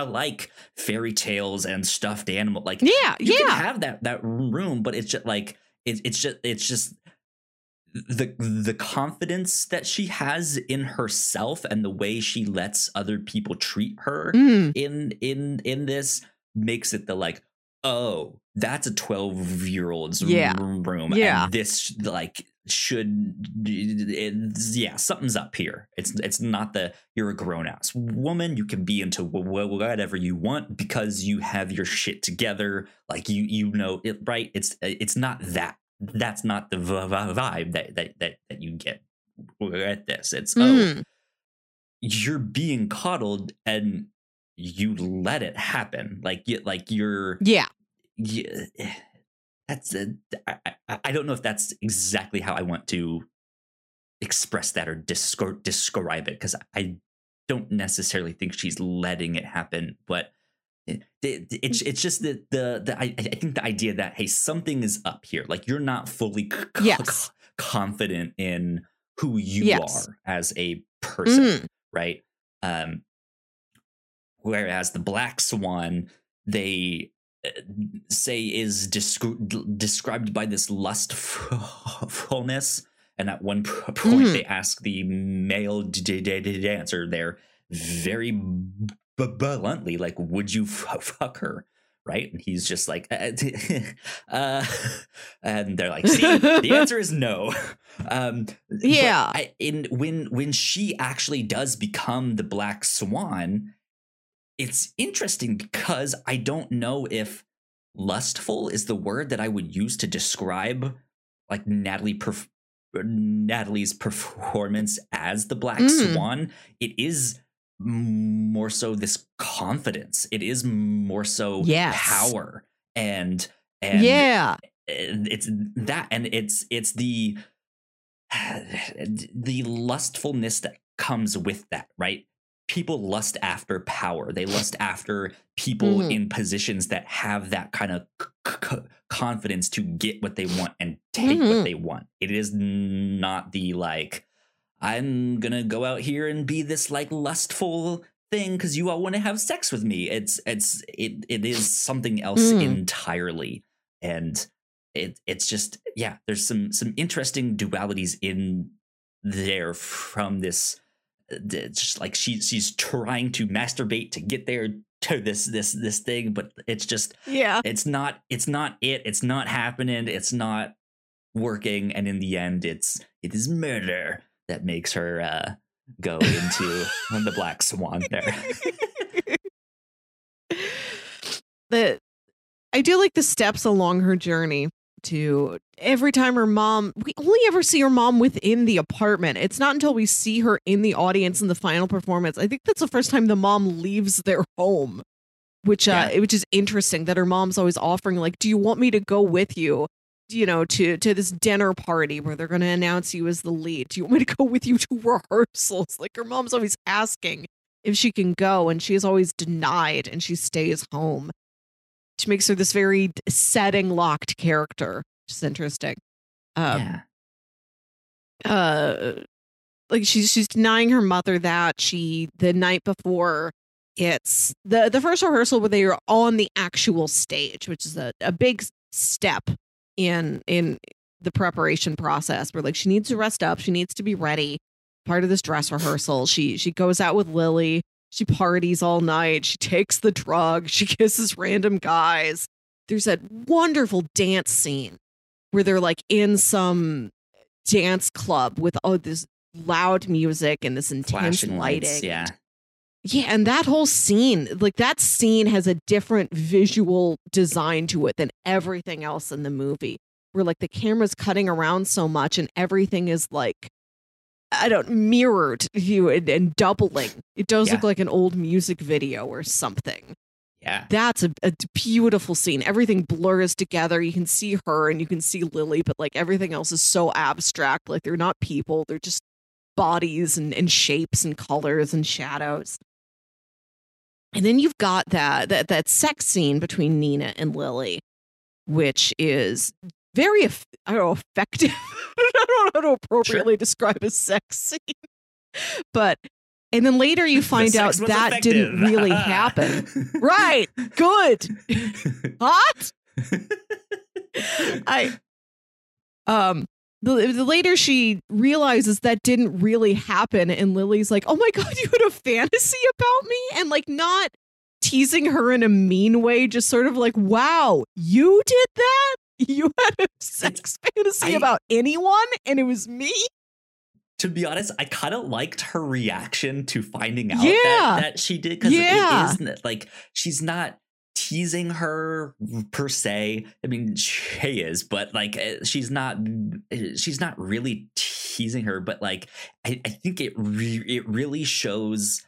like fairy tales and stuffed animal like Yeah, you can yeah. have that that room but it's just like it, it's just it's just the the confidence that she has in herself and the way she lets other people treat her Mm. in in in this makes it the like oh that's a 12 year old's Yeah. room Yeah. and this like should yeah something's up here it's it's not the you're a grown-ass woman you can be into wh- wh- whatever you want because you have your shit together like you you know it right it's it's not that that's not the vibe that that that, that you get at this it's oh Mm. you're being coddled and you let it happen like you like you're Yeah. yeah, that's a, I, I- don't know if that's exactly how I want to express that or descri- describe it because I don't necessarily think she's letting it happen, but it, it- it's it's just the the the I, I think the idea that hey something is up here like you're not fully c- c- confident in who you Yes. are as a person Mm. right? Um, whereas the black swan, they uh, say is descri- described by this lustfulness, and at one point Mhm. they ask the male d- d- dancer there very b- bluntly, like, "Would you f- fuck her?" Right, and he's just like, uh, uh, and they're like, "See, the answer is no." Um, Yeah. I, in when when she actually does become the black swan, it's interesting because I don't know if lustful is the word that I would use to describe like Natalie perf- Natalie's performance as the black Mm. swan. It is more so this confidence. It is more so Yes. power and and yeah. it's that and it's it's the the lustfulness that comes with that right people lust after power they lust after people Mhm. in positions that have that kind of c- c- confidence to get what they want and take Mhm. what they want it is not the like i'm gonna go out here and be this like lustful thing because you all want to have sex with me it's it's it, it is something else Mm. entirely and it it's just yeah there's some some interesting dualities in there from this uh, it's just like she she's trying to masturbate to get there to this this this thing but it's just Yeah. it's not it's not it it's not happening it's not working and in the end it's it is murder that makes her uh go into the black swan there the I do like the steps along her journey to every time her mom we only ever see her mom within the apartment. It's not until we see her in the audience in the final performance. I think that's the first time the mom leaves their home. Which uh which is interesting that her mom's always offering like do you want me to go with you? You know, to to this dinner party where they're going to announce you as the lead. Do you want me to go with you to rehearsals? Like her mom's always asking if she can go and she is always denied and she stays home which makes her this very setting locked character which is interesting um yeah uh like she's she's denying her mother that she the night before it's the the first rehearsal where they are on the actual stage which is a, a big step in in the preparation process where like she needs to rest up she needs to be ready. Part of this dress rehearsal she she goes out with lily she parties all night she takes the drug she kisses random guys. There's that wonderful dance scene where they're like in some dance club with all this loud music and this intense flashing lighting. lights yeah yeah, and that whole scene, like that scene has a different visual design to it than everything else in the movie. Where like the camera's cutting around so much and everything is like I don't mirrored you and, and doubling. It does look like an old music video or something. yeah That's a, a beautiful scene. Everything blurs together. You can see her and you can see Lily, but like everything else is so abstract. Like they're not people, they're just bodies and, and shapes and colors and shadows. And then you've got that that that sex scene between Nina and Lily, which is very I don't know effective. I don't know how to appropriately describe a sex scene, but and then later you find out that didn't really happen. right? Good. Hot. I Um, the, the later she realizes that didn't really happen, and Lily's like, "Oh my god, you had a fantasy about me," and like not teasing her in a mean way, just sort of like, "Wow, you did that." You had a sex fantasy I- about anyone, and it was me. to be honest, I kind of liked her reaction to finding out Yeah. that, that she did because Yeah. it isn't like she's not teasing her per se. I mean, she is, but like eh, she's not. eh, She's not really teasing her, but like I, I think it re- it really shows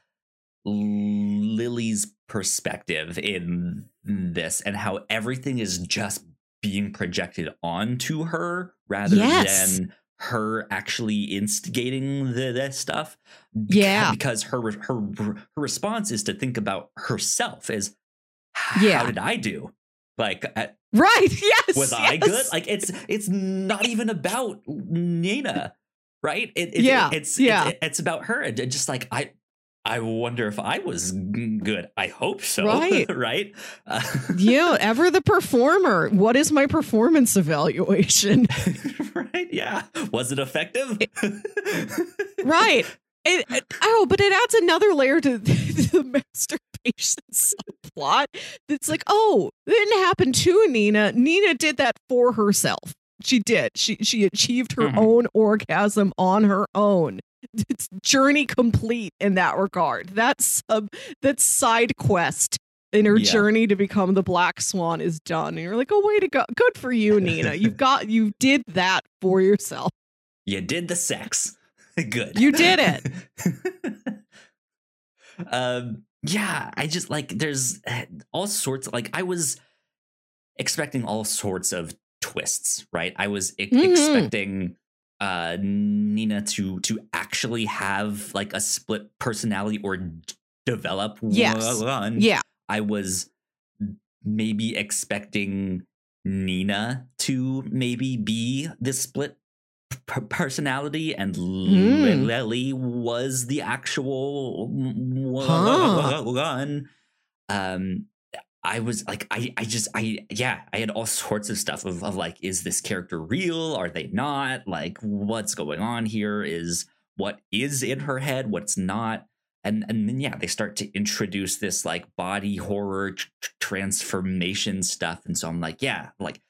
Lily's perspective in this and how everything is just being projected onto her rather Yes. than her actually instigating the, this stuff. Yeah. because her her her response is to think about herself as how did I do? Like Right? Yes. was I good? Like it's it's not even about Nina, right? It, it- Yeah, it's yeah. It's, it's about her. And just like I, I wonder if I was good. I hope so. Right. right. Uh, yeah, ever the performer. What is my performance evaluation? right. Yeah. Was it effective? right. It, it- oh, but it adds another layer to the masturbation subplot. It's like, oh, it didn't happen to Nina. Nina did that for herself. She did. She she achieved her Mhm. own orgasm on her own. It's journey complete in that regard. That sub that side quest in her Yeah. journey to become the black swan is done. And you're like, oh, way to go. Good for you, Nina. You've got you did that for yourself. you did the sex. Good. You did it. um yeah, I just like there's eh, all sorts like I was expecting all sorts of twists, right? I was e- Mhm. expecting uh Nina to to actually have like a split personality or d- develop Yes. one. Yeah. I was maybe expecting Nina to maybe be the split p- personality, and Mm. Lily was the actual Huh. one. Um, I was like, I, I just, I, yeah, I had all sorts of stuff of, of like, is this character real? Are they not? Like, what's going on here? Is what is in her head? What's not? And and then yeah, they start to introduce this like body horror tr- tr- transformation stuff, and so I'm like, yeah, like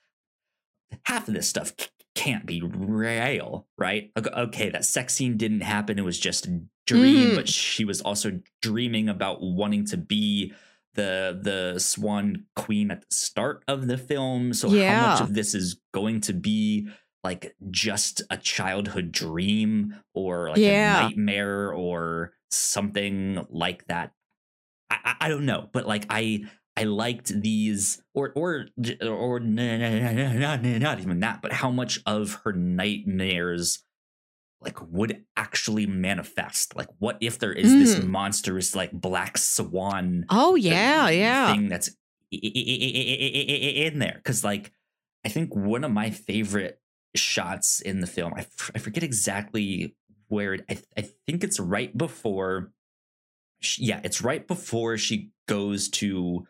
half of this stuff c- can't be real, right? Ok- Okay, that sex scene didn't happen; it was just a dream. Mhm. But she was also dreaming about wanting to be the the Swan Queen at the start of the film. So how much of this is going to be like just a childhood dream or like Yeah. a nightmare or something like that? I, I don't know, but like I I liked these or or or not not even that, but how much of her nightmares like would actually manifest like what if there is this Mm. monstrous like black swan Oh yeah, yeah. thing that's in there because like i think one of my favorite shots in the film i, f- I forget exactly where it, I, th- I think it's right before she, yeah it's right before she goes to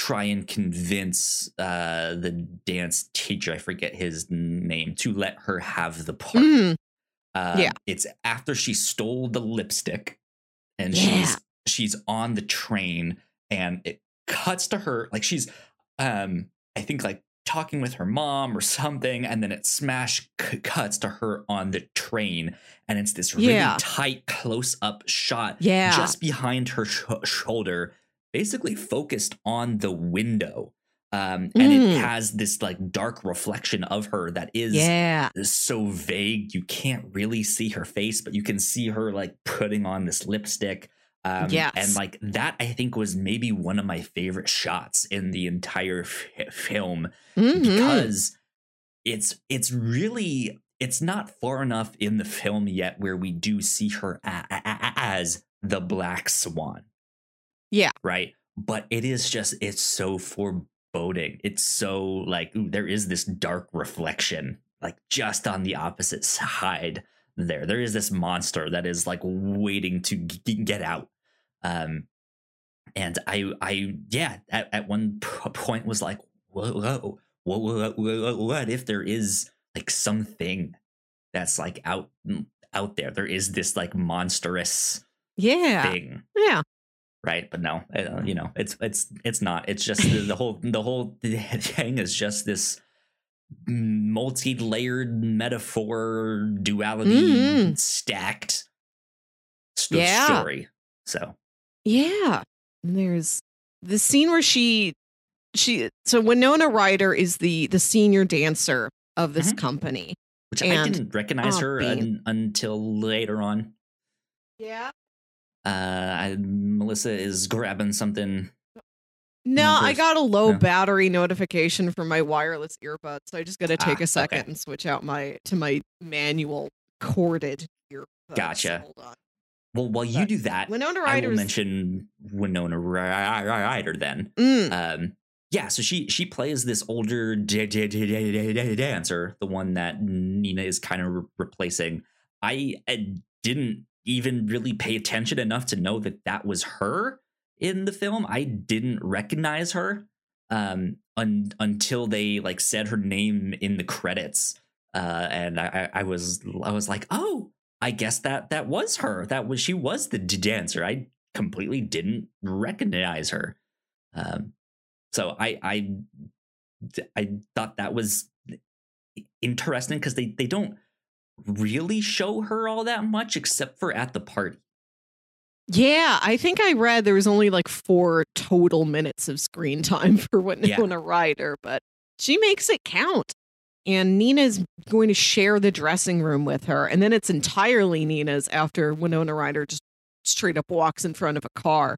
try and convince uh the dance teacher i forget his name to let her have the part Mhm. uh, Yeah. It's after she stole the lipstick and Yeah. she's she's on the train and it cuts to her like she's um I think like talking with her mom or something and then it smash c- cuts to her on the train and it's this really Yeah. tight close up shot Yeah. just behind her sh- shoulder basically focused on the window um and Mm. it has this like dark reflection of her that is yeah. so vague you can't really see her face but you can see her like putting on this lipstick um Yes. and like that i think was maybe one of my favorite shots in the entire f- film Mhm. because it's it's really it's not far enough in the film yet where we do see her a- a- a- as the black swan Yeah. right but it is just it's so foreboding it's so like ooh, there is this dark reflection like just on the opposite side there there is this monster that is like waiting to g- get out um and i i yeah at, at one point was like whoa, whoa, whoa, whoa, whoa, what if there is like something that's like out out there. There is this like monstrous Yeah. thing, Yeah. Right? But no, uh, you know, it's it's it's not. It's just the, the whole the whole thing is just this multi-layered metaphor duality Mhm. stacked st- Yeah. story. So Yeah. And there's the scene where she she so Winona Ryder is the the senior dancer of this Mhm. company. which I didn't recognize oh, her un, until later on. Yeah. Uh, I, Melissa is grabbing something. No, I got a low no. battery notification from my wireless earbuds. So I just got to take Ah, a second okay. and switch out my to my manual corded earbuds. Gotcha. Hold on. Well, while you But do that, Winona I will mention Winona Ry- Ryder then. Mm, Um, yeah, so she she plays this older da- da- da- da- da- da- dancer, the one that Nina is kind of re- replacing. I, I didn't even really pay attention enough to know that that was her in the film. I didn't recognize her um, un- until they like said her name in the credits, uh, and I, I, was I was like, oh, I guess that that was her. That was she was the dancer. I completely didn't recognize her. Um, so I I I thought that was interesting because they they don't really show her all that much except for at the party. yeah, I think I read there was only like four total minutes of screen time for Winona Ryder, but she makes it count. And Nina's going to share the dressing room with her, and then it's entirely Nina's after Winona Ryder just straight up walks in front of a car,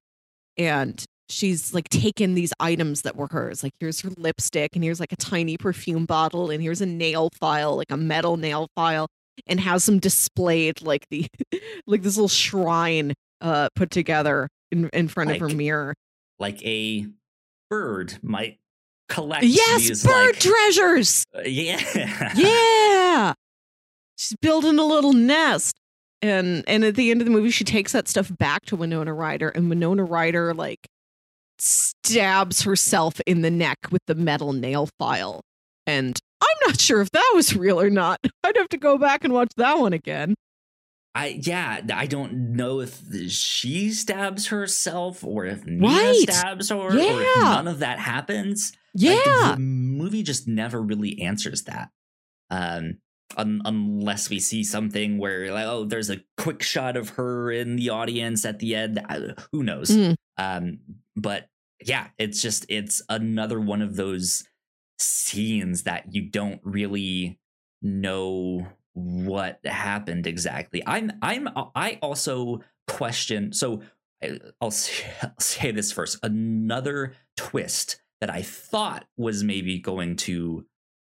and she's like taken these items that were hers. Like here's her lipstick, and here's like a tiny perfume bottle, and here's a nail file, like a metal nail file, and has them displayed like the like this little shrine uh put together in, in front of her mirror. Like a bird might collect Yes, these bird like treasures. uh, yeah Yeah. She's building a little nest. And and at the end of the movie, she takes that stuff back to Winona Ryder, and Winona Ryder like stabs herself in the neck with the metal nail file. And I'm not sure if that was real or not. I'd have to go back and watch that one again. I yeah, I don't know if she stabs herself or if Nina Right. stabs her or if none of that happens. Yeah. Like, the movie just never really answers that. Um un- unless we see something where like oh there's a quick shot of her in the audience at the end I- who knows Mm. um but yeah it's just it's another one of those scenes that you don't really know what happened exactly i'm i'm i also question so I'll say, I'll say this first. Another twist that I thought was maybe going to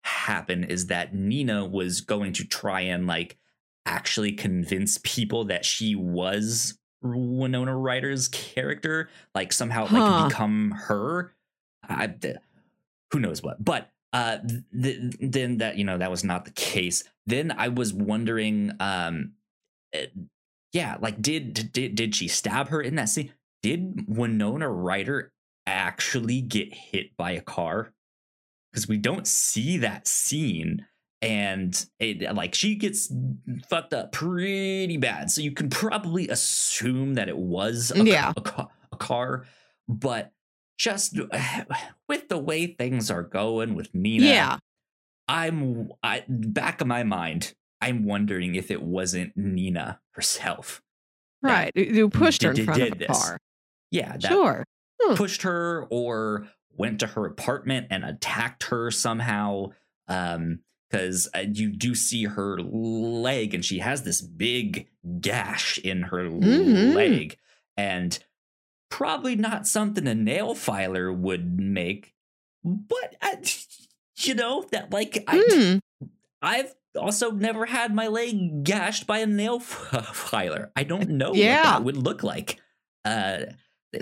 happen is that Nina was going to try and like actually convince people that she was Winona Ryder's character, like somehow Huh. like become her. I, who knows what, but uh, th- then that you know that was not the case. Then I was wondering, um, eh, yeah, like did did did she stab her in that scene? Did Winona Ryder actually get hit by a car? Because we don't see that scene, and it, like she gets fucked up pretty bad. So you can probably assume that it was a, Yeah. a, a car, but just with the way things are going with Nina, Yeah. I'm I back of my mind. I'm wondering if it wasn't Nina herself. Right. Who pushed her in front of this. car. Yeah, that Sure. Hmm. pushed her or went to her apartment and attacked her somehow. Um, because uh, you do see her leg, and she has this big gash in her Mhm. leg, and probably not something a nail filer would make. But I, you know that like I, Hmm. I've also never had my leg gashed by a nail filer. I don't know Yeah. what that would look like. Uh,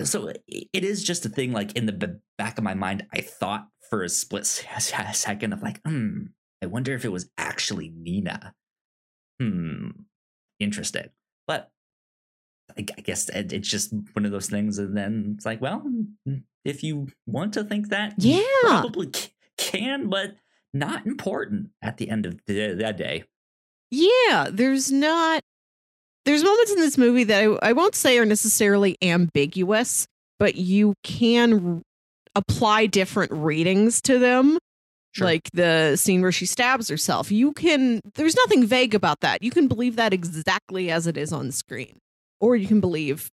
so it it is just a thing. Like in the b- back of my mind, I thought for a split second of like, hmm, I wonder if it was actually Nina. Hmm, interesting. But I, guess it, it's just one of those things, and then it's like, well, mm, if you want to think that, you Yeah. probably can, but not important at the end of the, that day. Yeah, there's not. There's moments in this movie that I, I won't say are necessarily ambiguous, but you can r- apply different readings to them. Sure. Like the scene where she stabs herself. You can, there's nothing vague about that. You can believe that exactly as it is on screen. Or you can believe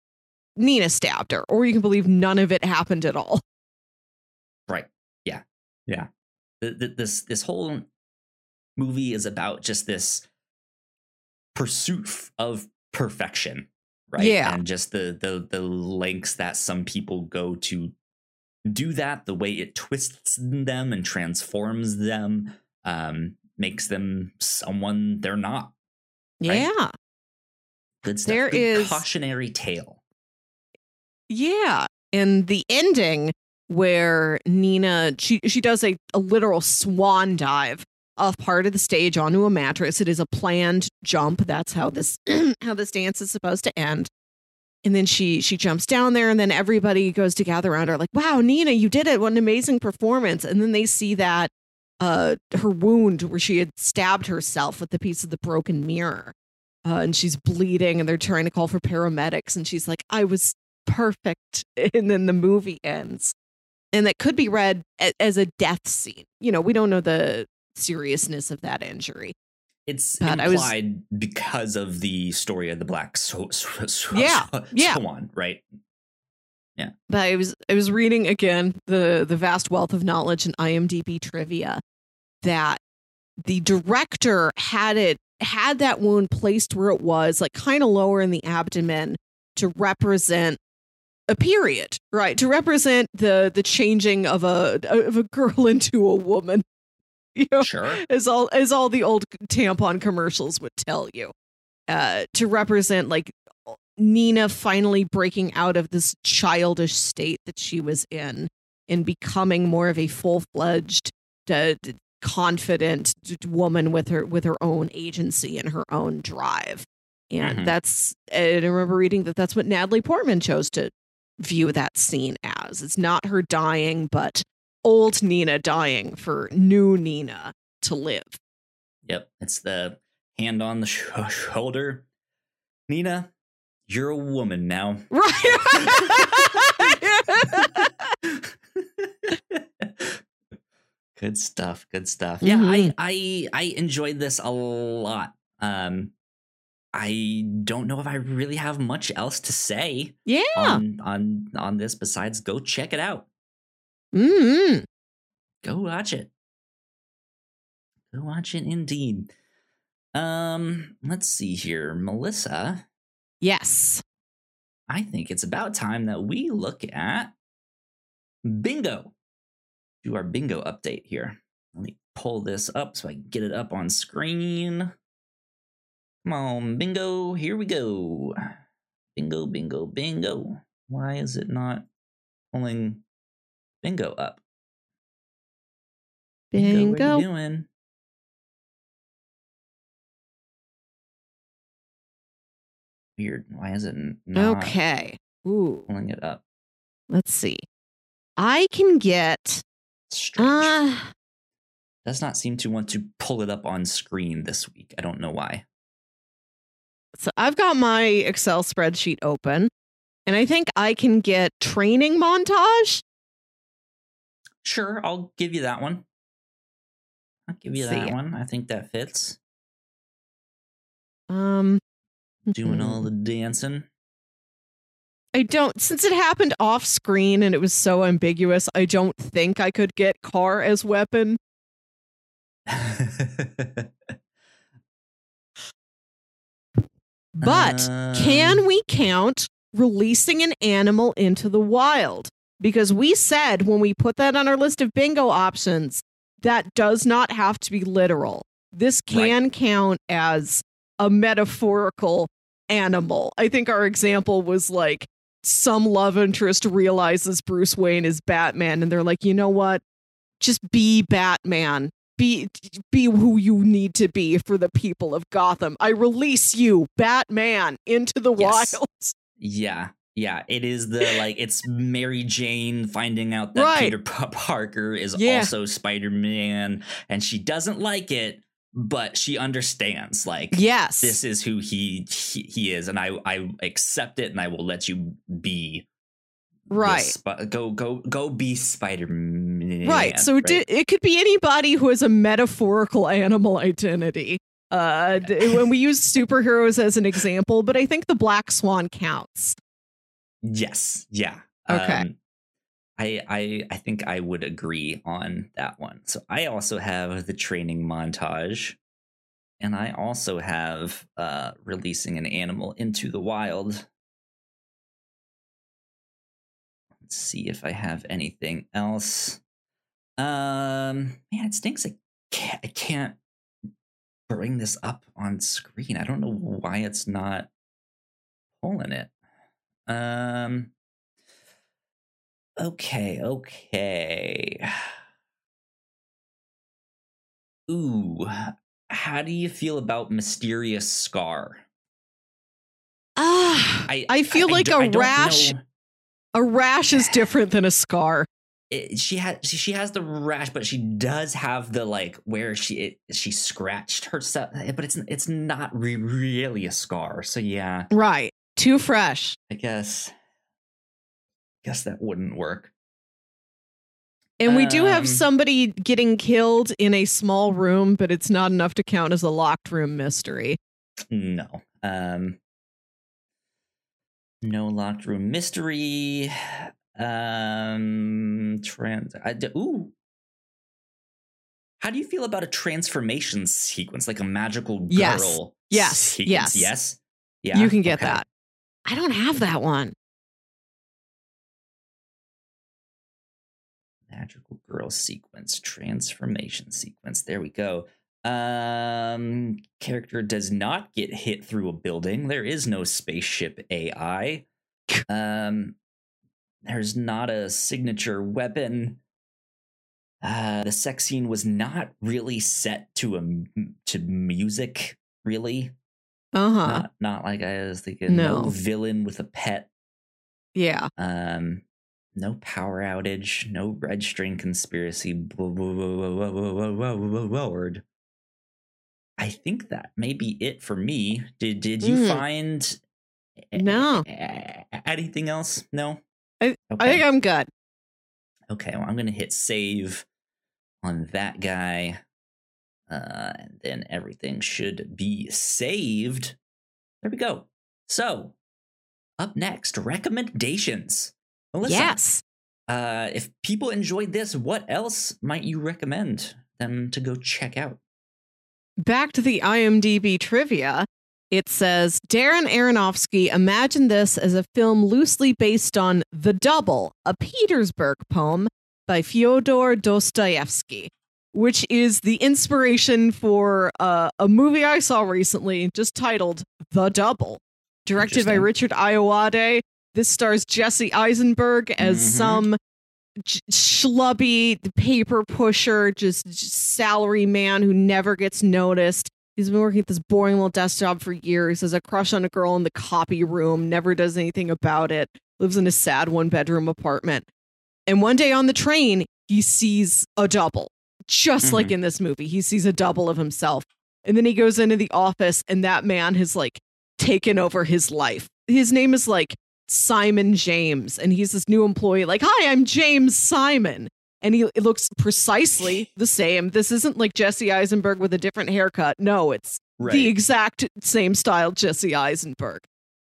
Nina stabbed her, or you can believe none of it happened at all. Right. Yeah. Yeah. The, the, this this whole movie is about just this pursuit of perfection, right? Yeah. And just the the the lengths that some people go to do that, the way it twists them and transforms them, um, makes them someone they're not. Right. Yeah. Good stuff. There Good is- cautionary tale. Yeah. And the ending where Nina she she does a, a literal swan dive off part of the stage onto a mattress. It is a planned jump. That's how this how this dance is supposed to end. And then she she jumps down there and then everybody goes to gather around her like, "Wow, Nina, you did it. What an amazing performance." And then they see that uh her wound where she had stabbed herself with the piece of the broken mirror. Uh, and she's bleeding and they're trying to call for paramedics and she's like, "I was perfect." And then the movie ends. And that could be read as a death scene. You know, we don't know the seriousness of that injury. It's But I was- implied because of the story of the black so, so, so, Yeah, yeah. swan, right? but I was I was reading again the the vast wealth of knowledge in IMDb trivia that the director had it had that wound placed where it was like kind of lower in the abdomen to represent a period right? To represent the the changing of a of a girl into a woman. You know Sure. as all as all the old tampon commercials would tell you. Uh to represent like Nina finally breaking out of this childish state that she was in and becoming more of a full-fledged uh, confident woman with her with her own agency and her own drive and Mhm. that's and I remember reading that that's what Natalie Portman chose to view that scene as it's not her dying but old Nina dying for new Nina to live Yep. It's the hand on the sh- shoulder. Nina, you're a woman now. right good stuff. Good stuff. Yeah, Mhm. I, I I enjoyed this a lot. Um I don't know if I really have much else to say yeah on on on this besides go check it out. mm Go watch it. Go watch it indeed. Um, let's see here. Melissa, yes I think it's about time that we look at bingo. Do our bingo update here. Let me pull this up so I can get it up on screen. Come on, bingo. Here we go. Bingo, bingo, bingo. Why is it not pulling bingo up? what are bingo you doing? Weird. Why is it not okay ooh pulling it up? let's see i can get Strange. uh Does not seem to want to pull it up on screen this week. I don't know why. so i've got my excel spreadsheet open and i think i can get training montage Sure, I'll give you that one. I'll give you that one. I think that fits. um Doing all the dancing. I don't since it happened off screen and it was so ambiguous, I don't think I could get car as weapon. But Um, can we count releasing an animal into the wild? Because we said when we put that on our list of bingo options, that does not have to be literal. This can count as a metaphorical animal. I think our example was like some love interest realizes Bruce Wayne is Batman and they're like, "You know what? Just be Batman. Be be who you need to be for the people of Gotham. I release you, Batman, into the Yes. wild." Yeah, Yeah, it is the like it's Mary Jane finding out that Right. Peter Parker is Yeah. also Spider Man, and she doesn't like it, but she understands. Like Yes. this is who he, he he is, and I I accept it, and I will let you be right. Sp- go go go be Spider Man. Right. So it, di- it could be anybody who has a metaphorical animal identity. Uh, d- when we use superheroes as an example, but I think the black swan counts. Yes. Yeah. Okay. Um, I I I think I would agree on that one. So I also have the training montage, and I also have uh, releasing an animal into the wild. Let's see if I have anything else. Um, man, it stinks. I can't, I can't bring this up on screen. I don't know why it's not pulling it. Um. Okay, okay. Ooh, how do you feel about mysterious scar? Ah, I, I feel like do- a rash. know. A rash is different than a scar. It- she has she, she has the rash, but she does have the like where she it, she scratched herself, but it's it's not re- really a scar. So yeah, Right. Too fresh. I guess guess that wouldn't work. And we do have Um, somebody getting killed in a small room, but it's not enough to count as a locked room mystery. No. Um no locked room mystery. Um trans I d- ooh. How do you feel about a transformation sequence like a magical girl Yes. Yes. sequence? Yes. Yes. Yeah. You can get okay. that. I don't have that one. Magical girl sequence, transformation sequence. There we go. Um character does not get hit through a building. There is no spaceship AI. Um there's not a signature weapon. Uh the sex scene was not really set to a to music, really. Uh huh. Not not like I was thinking no No. villain with a pet. Yeah. Um, no power outage, no red string conspiracy. Word. I think that may be it for me. Did did you mm. find no anything else? No. I, okay. I think I'm good. Okay, well I'm gonna hit save on that guy, uh, and then everything should be saved. There we go. So up next, recommendations. Melissa, Yes. uh, if people enjoyed this, what else might you recommend them to go check out? Back to the IMDb trivia. It says Darren Aronofsky imagined this as a film loosely based on The Double, a Petersburg poem by Fyodor Dostoevsky, which is the inspiration for uh, a movie I saw recently just titled The Double, directed by Richard Ayoade. This stars Jesse Eisenberg as Mhm. some j- schlubby paper pusher, just, just salary man who never gets noticed. He's been working at this boring little desk job for years, has a crush on a girl in the copy room, never does anything about it, lives in a sad one bedroom apartment. And one day on the train, he sees a double, just like in this movie. He sees a double of himself. And then he goes into the office, and that man has like taken over his life. His name is like Simon James, and he's this new employee, like, Hi, I'm James Simon. And he it looks precisely the same. This isn't like Jesse Eisenberg with a different haircut. No, it's the exact same style Jesse Eisenberg.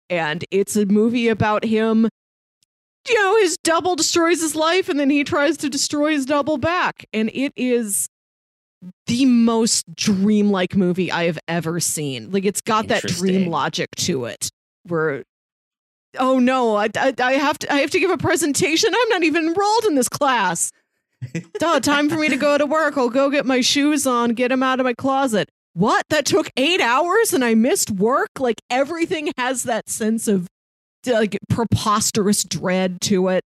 And it's a movie about him. You know, his double destroys his life and then he tries to destroy his double back. And it is the most dreamlike movie I have ever seen. Like, it's got that dream logic to it where. Oh no! I, I, I have to I have to give a presentation. I'm not even enrolled in this class. Duh, time for me to go to work. I'll go get my shoes on, get them out of my closet. What? That took eight hours and I missed work? Like everything has that sense of like preposterous dread to it.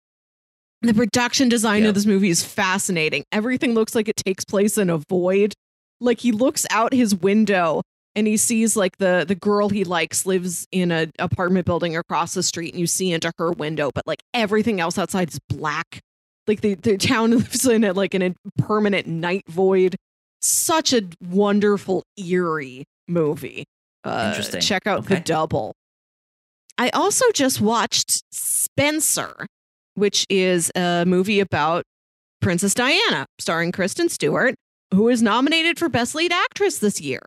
The production design Yep. of this movie is fascinating. Everything looks like it takes place in a void. Like he looks out his window and he sees like the the girl he likes lives in an apartment building across the street and you see into her window but like everything else outside is black. Like the, the town lives in it like in a permanent night void. Such a wonderful eerie movie. Uh Interesting. check out the double. I also just watched spencer which is a movie about princess diana starring kristen stewart who is nominated for best lead actress this year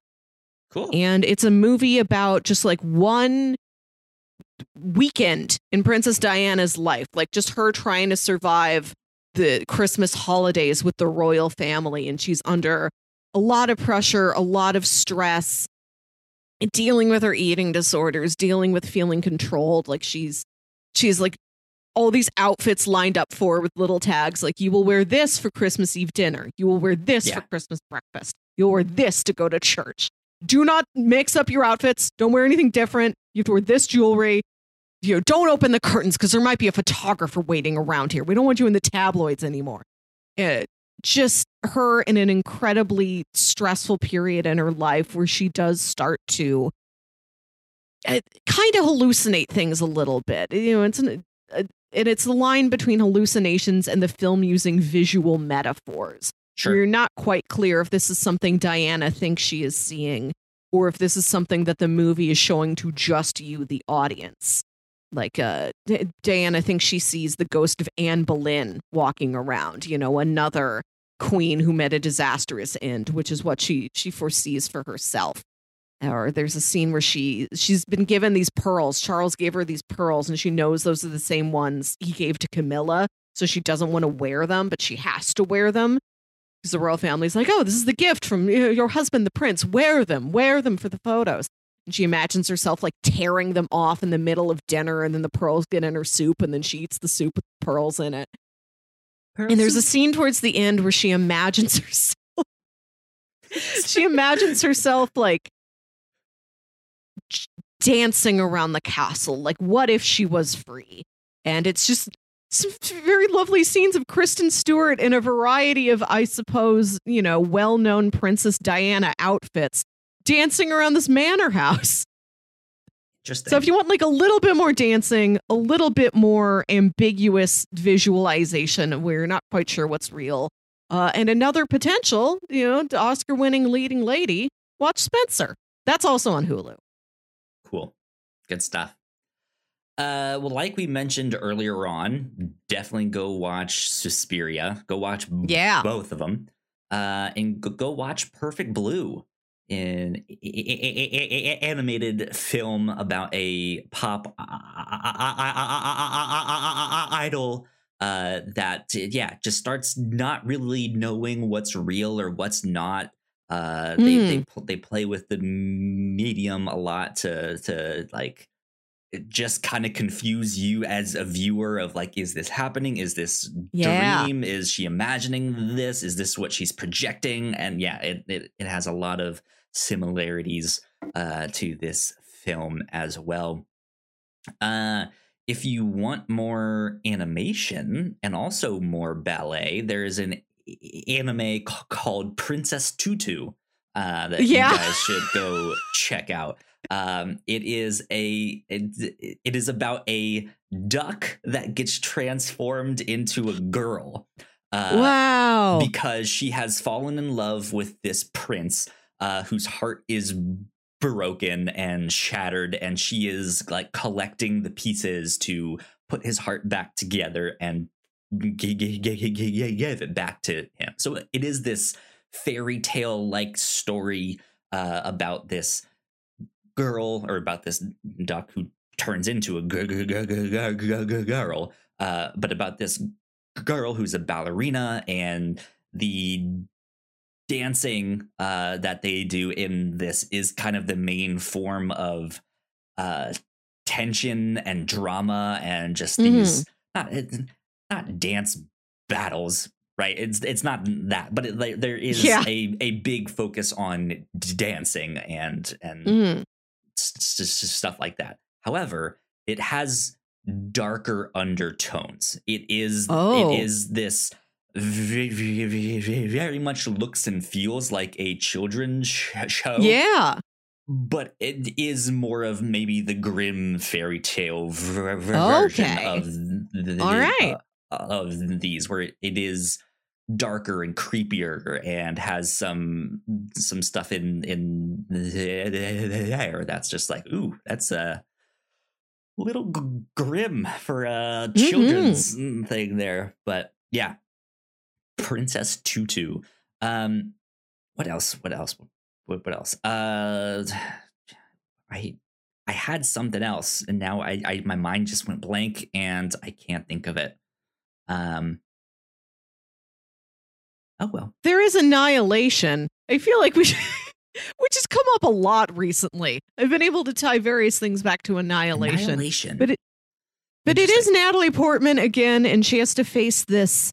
Cool. and it's a movie about just like one weekend in Princess Diana's life, like just her trying to survive the Christmas holidays with the royal family. And she's under a lot of pressure, a lot of stress, dealing with her eating disorders, dealing with feeling controlled. Like she's, she's like, all these outfits lined up for with little tags like you will wear this for Christmas Eve dinner. You will wear this Yeah. for Christmas breakfast. You'll wear this to go to church do not mix up your outfits. Don't wear anything different. You have to wear this jewelry. You know, don't open the curtains because there might be a photographer waiting around here. We don't want you in the tabloids anymore. Uh, just her in an incredibly stressful period in her life where she does start to uh, kind of hallucinate things a little bit. You know, it's an, uh, and it's the line between hallucinations and the film using visual metaphors Sure. we're not quite clear if this is something Diana thinks she is seeing or if this is something that the movie is showing to just you, the audience. Like uh, D- Diana thinks she sees the ghost of Anne Boleyn walking around, you know, another queen who met a disastrous end, which is what she she foresees for herself. Or there's a scene where she she's been given these pearls. Charles gave her these pearls, and she knows those are the same ones he gave to Camilla. So she doesn't want to wear them, but she has to wear them because the royal family's like, oh, this is the gift from your husband, the prince. Wear them, wear them for the photos. And she imagines herself like tearing them off in the middle of dinner, and then the pearls get in her soup, and then she eats the soup with pearls in it. And there's a scene towards the end where she imagines herself. she imagines herself like dancing around the castle. Like, what if she was free? And it's just some very lovely scenes of Kristen Stewart in a variety of, I suppose, you know, well known Princess Diana outfits dancing around this manor house. Interesting. So if you want like a little bit more dancing, a little bit more ambiguous visualization where you're not quite sure what's real, uh, and another potential, you know, Oscar winning leading lady, watch Spencer. That's also on Hulu. Cool. Good stuff. Uh, well, like we mentioned earlier on, definitely go watch Suspiria. Go watch Yeah. both of them. Uh, and go, go watch Perfect Blue, an animated film about a pop idol uh, that yeah just starts not really knowing what's real or what's not. Uh, they they pl- they play with the medium a lot to to like just kind of confuse you as a viewer of like is this happening? Is this Yeah. dream? Is she imagining this? Is this what she's projecting? And yeah it it, it has a lot of similarities uh to this film as well. Uh if you want more animation and also more ballet there is an anime called princess tutu uh that Yeah. you guys should go check out um it is a it, it is about a duck that gets transformed into a girl uh wow. because she has fallen in love with this prince uh whose heart is broken and shattered and she is like collecting the pieces to put his heart back together and give it back to him so it is this fairy tale like story uh about this girl or about this duck who turns into a girl uh but about this girl who's a ballerina and the dancing uh that they do in this is kind of the main form of uh tension and drama and just these not not dance battles right it's it's not that but it, like, there is Yeah. a a big focus on d- dancing and and Mhm. Stuff like that. However, it has darker undertones. It is Oh. it is this very, very, very, very much looks and feels like a children's show. Yeah. but it is more of maybe the grim fairy tale ver- version Okay. of the, All right. uh, of these, where it is darker and creepier and has some some stuff in in there that's just like ooh that's a little g- grim for a Mm-hmm. children's thing there. But yeah princess tutu. Um what else? What else? What, what else? Uh i i had something else and now I, I my mind just went blank and i can't think of it. Um oh well There is Annihilation. I feel like we should, which has come up a lot recently. I've been able to tie various things back to Annihilation. annihilation But it but it is Natalie Portman again, and she has to face this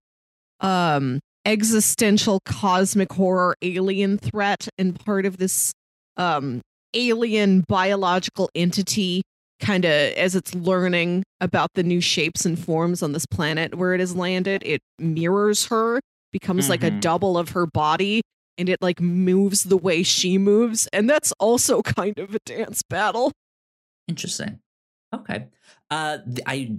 um existential cosmic horror alien threat and part of this um alien biological entity kind of as it's learning about the new shapes and forms on this planet where it has landed it mirrors her becomes like a Mhm. double of her body and it like moves the way she moves and that's also kind of a dance battle Interesting. Okay. Uh, I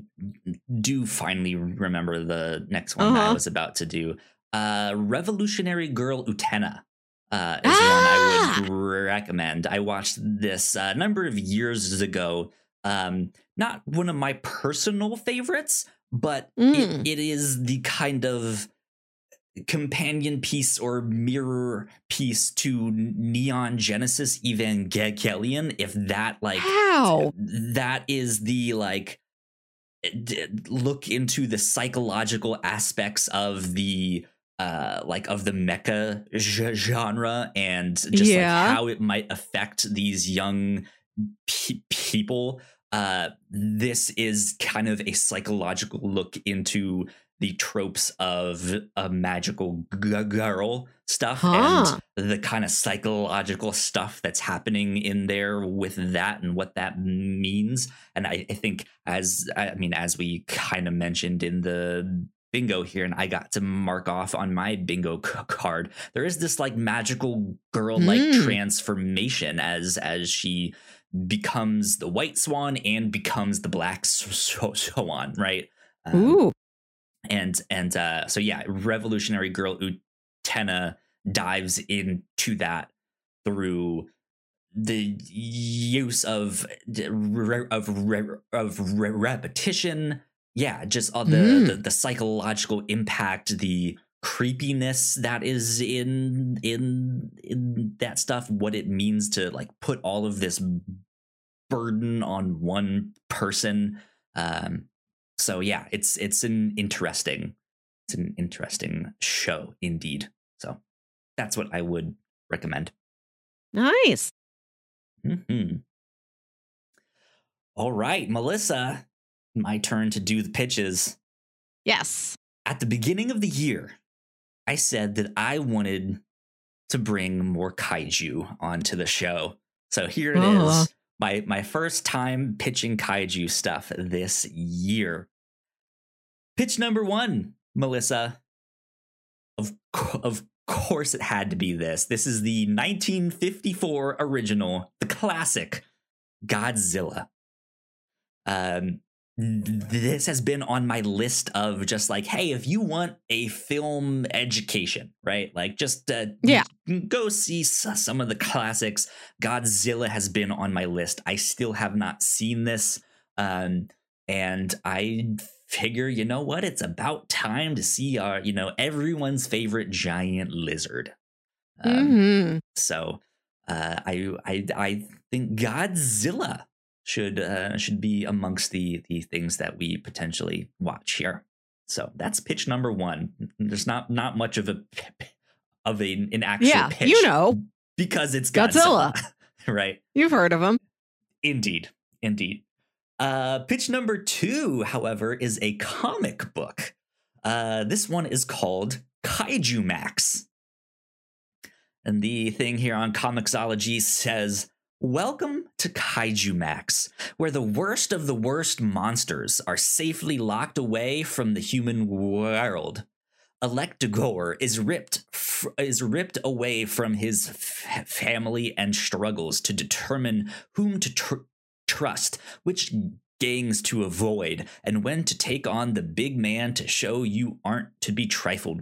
do finally remember the next one that I Uh-huh. was about to do. Uh, Revolutionary Girl Utena uh, is Ah! one I would recommend. I watched this a number of years ago. Um, not one of my personal favorites, but Mm. it, it is the kind of companion piece or mirror piece to Neon Genesis Evangelion. If that like how that is the like look into the psychological aspects of the uh like of the mecha genre and just Yeah. like how it might affect these young pe- people uh this is kind of a psychological look into the tropes of a magical g- girl stuff Huh. and the kind of psychological stuff that's happening in there with that and what that means and i, I think as i mean as we kind of mentioned in the bingo here and i got to mark off on my bingo card there is this like magical girl like Mm. transformation as as she becomes the white swan and becomes the black swan right Um, ooh and and uh so yeah revolutionary girl utena dives into that through the use of of of repetition yeah just all the, Mm. the the psychological impact the creepiness that is in in in that stuff what it means to like put all of this burden on one person um so yeah it's it's an interesting it's an interesting show indeed. So that's what i would recommend. Nice. Hmm all right melissa my turn to do the pitches. Yes. At the beginning of the year i said that i wanted to bring more kaiju onto the show. So here it is, Oh. my my first time pitching kaiju stuff this year pitch number one melissa. Of of course it had to be this. This is the 1954 original the classic godzilla. Um this has been on my list of just like hey if you want a film education right? Like just uh, Yeah. go see some of the classics. Godzilla has been on my list. I still have not seen this. Um and i figure you know what it's about time to see our you know everyone's favorite giant lizard um, hmm so uh, I I I think Godzilla should uh, should be amongst the the things that we potentially watch here. So that's pitch number one. There's not not much of a of a, an actual Yeah, pitch, you know. because it's Godzilla. Godzilla, right? You've heard of him. Indeed, indeed. Uh, pitch number two, however, is a comic book. Uh, this one is called Kaiju Max. And the thing here on Comixology says, Welcome to Kaiju Max, where the worst of the worst monsters are safely locked away from the human world. Electrogor is ripped is ripped away from his f- family and struggles to determine whom to tr- trust, which gangs to avoid, and when to take on the big man to show you aren't to be trifled.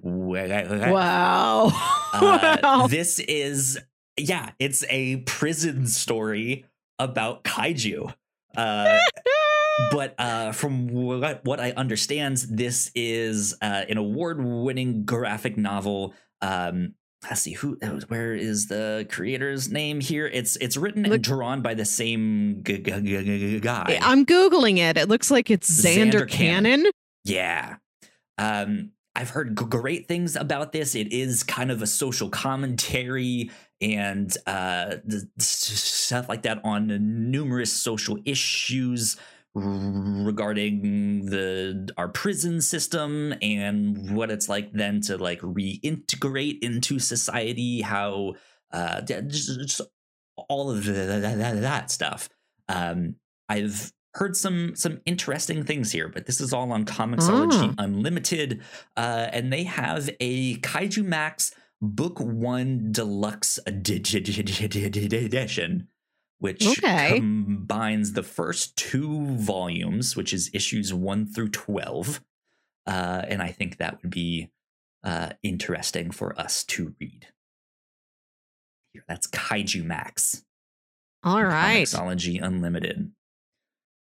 Wow. Uh, wow. This is yeah, it's a prison story about kaiju. Uh, but uh, from what, what I understand, this is uh, an award-winning graphic novel. Um, let's see who, where is the creator's name here? It's it's written and drawn by the same g- g- g- guy. I'm Googling it. It looks like it's Zander, Zander Cannon. Cannon. Yeah. Um, I've heard g- great things about this. It is kind of a social commentary and uh, stuff like that on numerous social issues regarding the our prison system and what it's like then to like reintegrate into society. How uh, just, just all of that, that, that stuff. Um, I've heard some some interesting things here, but this is all on Comixology Unlimited, uh, and they have a Kaiju Max Book One Deluxe Edition, which Okay. combines the first two volumes, which is issues one through twelve, uh, and I think that would be uh, interesting for us to read. Here, that's Kaiju Max. All right. Comixology Unlimited.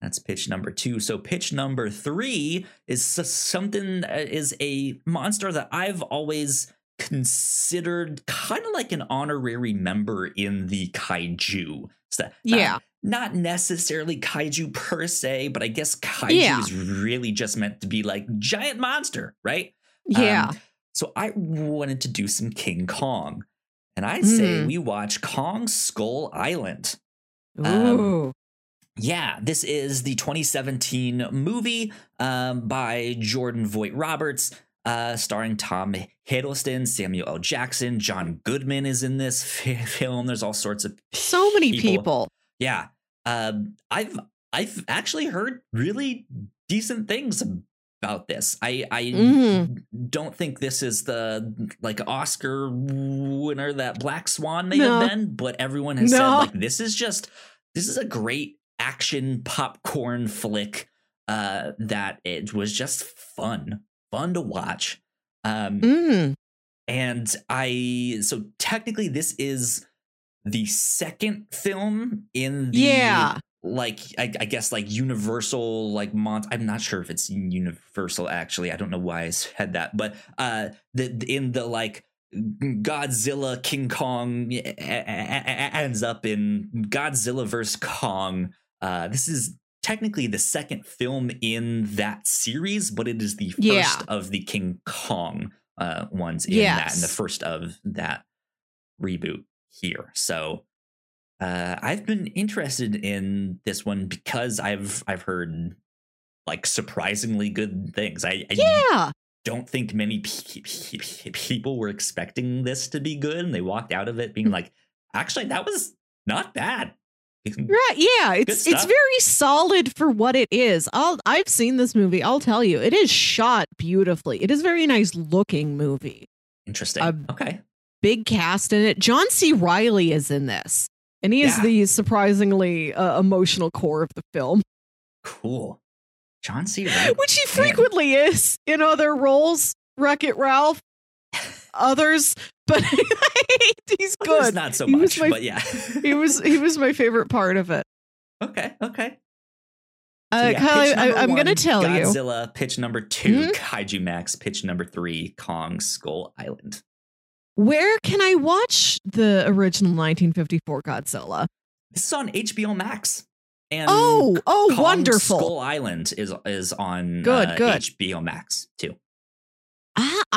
That's pitch number two. So pitch number three is s- something that is a monster that I've always considered kind of like an honorary member in the kaiju. Not- Yeah. Not necessarily kaiju per se, but I guess kaiju Yeah. is really just meant to be like giant monster, right? Yeah. Um, so I wanted to do some King Kong. And I say Mhm. we watch Kong Skull Island. um, Ooh. Yeah, this is the 2017 movie um, by Jordan Vogt-Roberts, uh, starring Tom Hiddleston, Samuel L. Jackson, John Goodman is in this film. There's all sorts of so many people. yeah, um, I've I've actually heard really decent things about this. I I Mhm. don't think this is the like Oscar winner that Black Swan may No. have been, but everyone has said like this is just this is a great action popcorn flick uh that it was just fun fun to watch um Mm. and i so technically this is the second film in the Yeah. like I, I guess like universal like mont i'm not sure if it's universal actually i don't know why i said that but uh the in the like godzilla king kong ends up in godzilla vs kong uh this is technically the second film in that series but it is the first Yeah. of the king kong uh ones in that and the first of that reboot here so uh, I've been interested in this one because I've I've heard like surprisingly good things. I, I Yeah. don't think many pe- pe- pe- people were expecting this to be good, and they walked out of it Mm. being like, "Actually, that was not bad." Right. Yeah. It's it's very solid for what it is. I'll I've seen this movie. I'll tell you, it is shot beautifully. It is a very nice looking movie. Interesting. Uh, okay, Big cast in it. John C. Reilly is in this, and he is Yeah. the surprisingly uh, emotional core of the film, cool. John C. Reilly. which he Man. frequently is in other roles. Wreck It Ralph, others, but he's good. not so much, my- but yeah. He was he was my favorite part of it. okay. Okay. Uh, yeah, Kyle, I, I'm going to tell you. Godzilla. Pitch number 2 Mhm. Kaiju Max. Pitch number three, Kong Skull Island. Where can I watch the original 1954 Godzilla? This is on HBO Max. And Oh, oh, Kong wonderful. Skull Island is is on Good, uh, good. HBO Max too.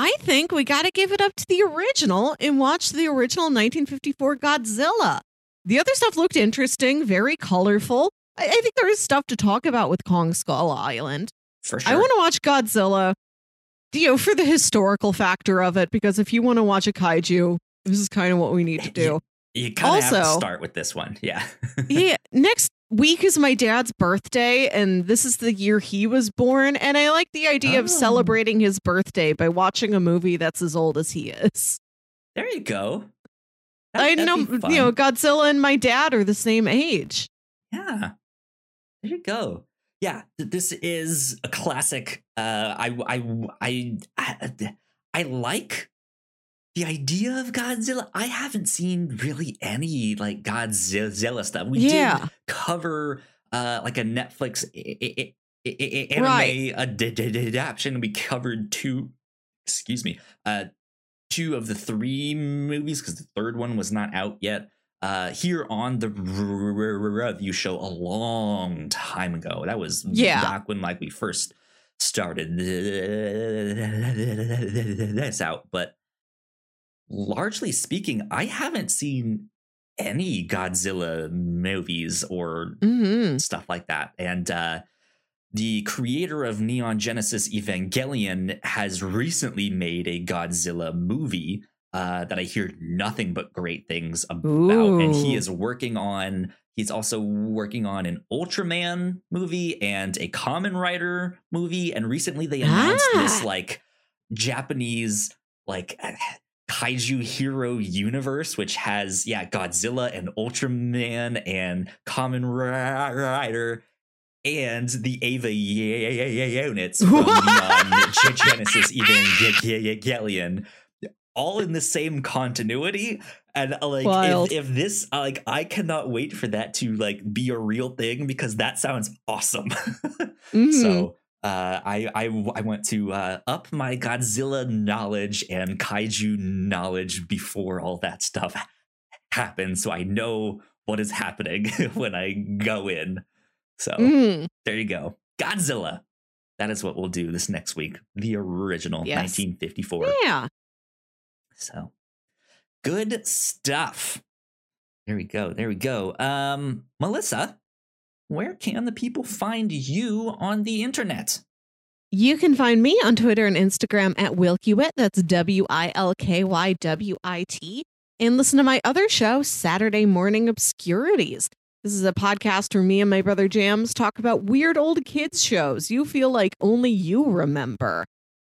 I, think we got to give it up to the original and watch the original 1954 Godzilla. The other stuff looked interesting, very colorful. I, I think there is stuff to talk about with Kong Skull Island. For sure. I want to watch Godzilla, you know, for the historical factor of it, because if you want to watch a kaiju, this is kind of what we need to do. you kind of have to also- start with this one. Yeah. yeah, next week is my dad's birthday, and this is the year he was born. And I like the idea Oh. of celebrating his birthday by watching a movie that's as old as he is. There you go. That- I know, you know, Godzilla and my dad are the same age. Yeah. There you go. Yeah, th- this is a classic. Uh, I, I, I, I, I like the idea of Godzilla. I haven't seen really any like Godzilla stuff. We Yeah. did cover uh, like a Netflix i- i- i- i- anime Right. ad- ad- ad- adaptation. We covered two. Excuse me. Uh, two of the three movies because the third one was not out yet uh here on the review show a long time ago that was Yeah. back when like we first started this out but largely speaking i haven't seen any godzilla movies or hmm stuff like that. And uh, the creator of Neon Genesis Evangelion has recently made a Godzilla movie uh, that I hear nothing but great things about. And he is working on. He's also working on an Ultraman movie and a Kamen Rider movie. And recently they announced this Ah. like Japanese like kaiju hero universe, which has yeah Godzilla and Ultraman and Kamen Rider and the Eva units from What? Neon Ge- Genesis Evangelion, all in the same continuity. And uh, like Wild. if, if this uh, like I cannot wait for that to like be a real thing because that sounds awesome. Mhm. So uh, I, I I want to uh, up my Godzilla knowledge and kaiju knowledge before all that stuff happens, so I know what is happening when I go in. So Mhm. there you go, Godzilla. That is what we'll do this next week. The original Yes. 1954. yeah. So good stuff. There we go. There we go. Um, Melissa, where can the people find you on the internet? You can find me on Twitter and Instagram at Wilkywit. That's W I L K Y W I T. And listen to my other show, Saturday Morning Obscurities. This is a podcast where me and my brother Jams talk about weird old kids shows you feel like only you remember.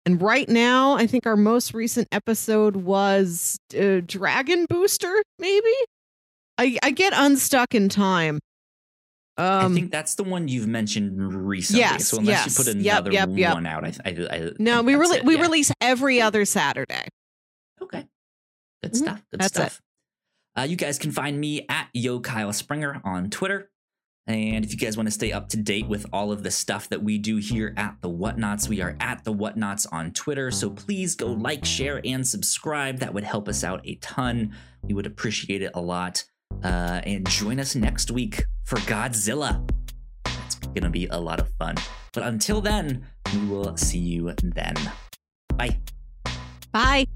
And right now, I think our most recent episode was uh, Dragon Booster, maybe? I, I get unstuck in time. Um, I think that's the one you've mentioned recently. yes, so unless yes. you put Yep, another yep, yep. one out, I, I, I no, we really it, we yeah. release every other Saturday. Okay. Good Mhm, stuff. Good that's it. stuff. Uh, you guys can find me at Yo Kyle Springer on Twitter. And if you guys want to stay up to date with all of the stuff that we do here at the Whatnauts, we are at the Whatnauts on Twitter. So please go like, share, and subscribe. That would help us out a ton. We would appreciate it a lot. Uh, and join us next week for Godzilla. It's going to be a lot of fun. But until then, we will see you then. Bye. Bye.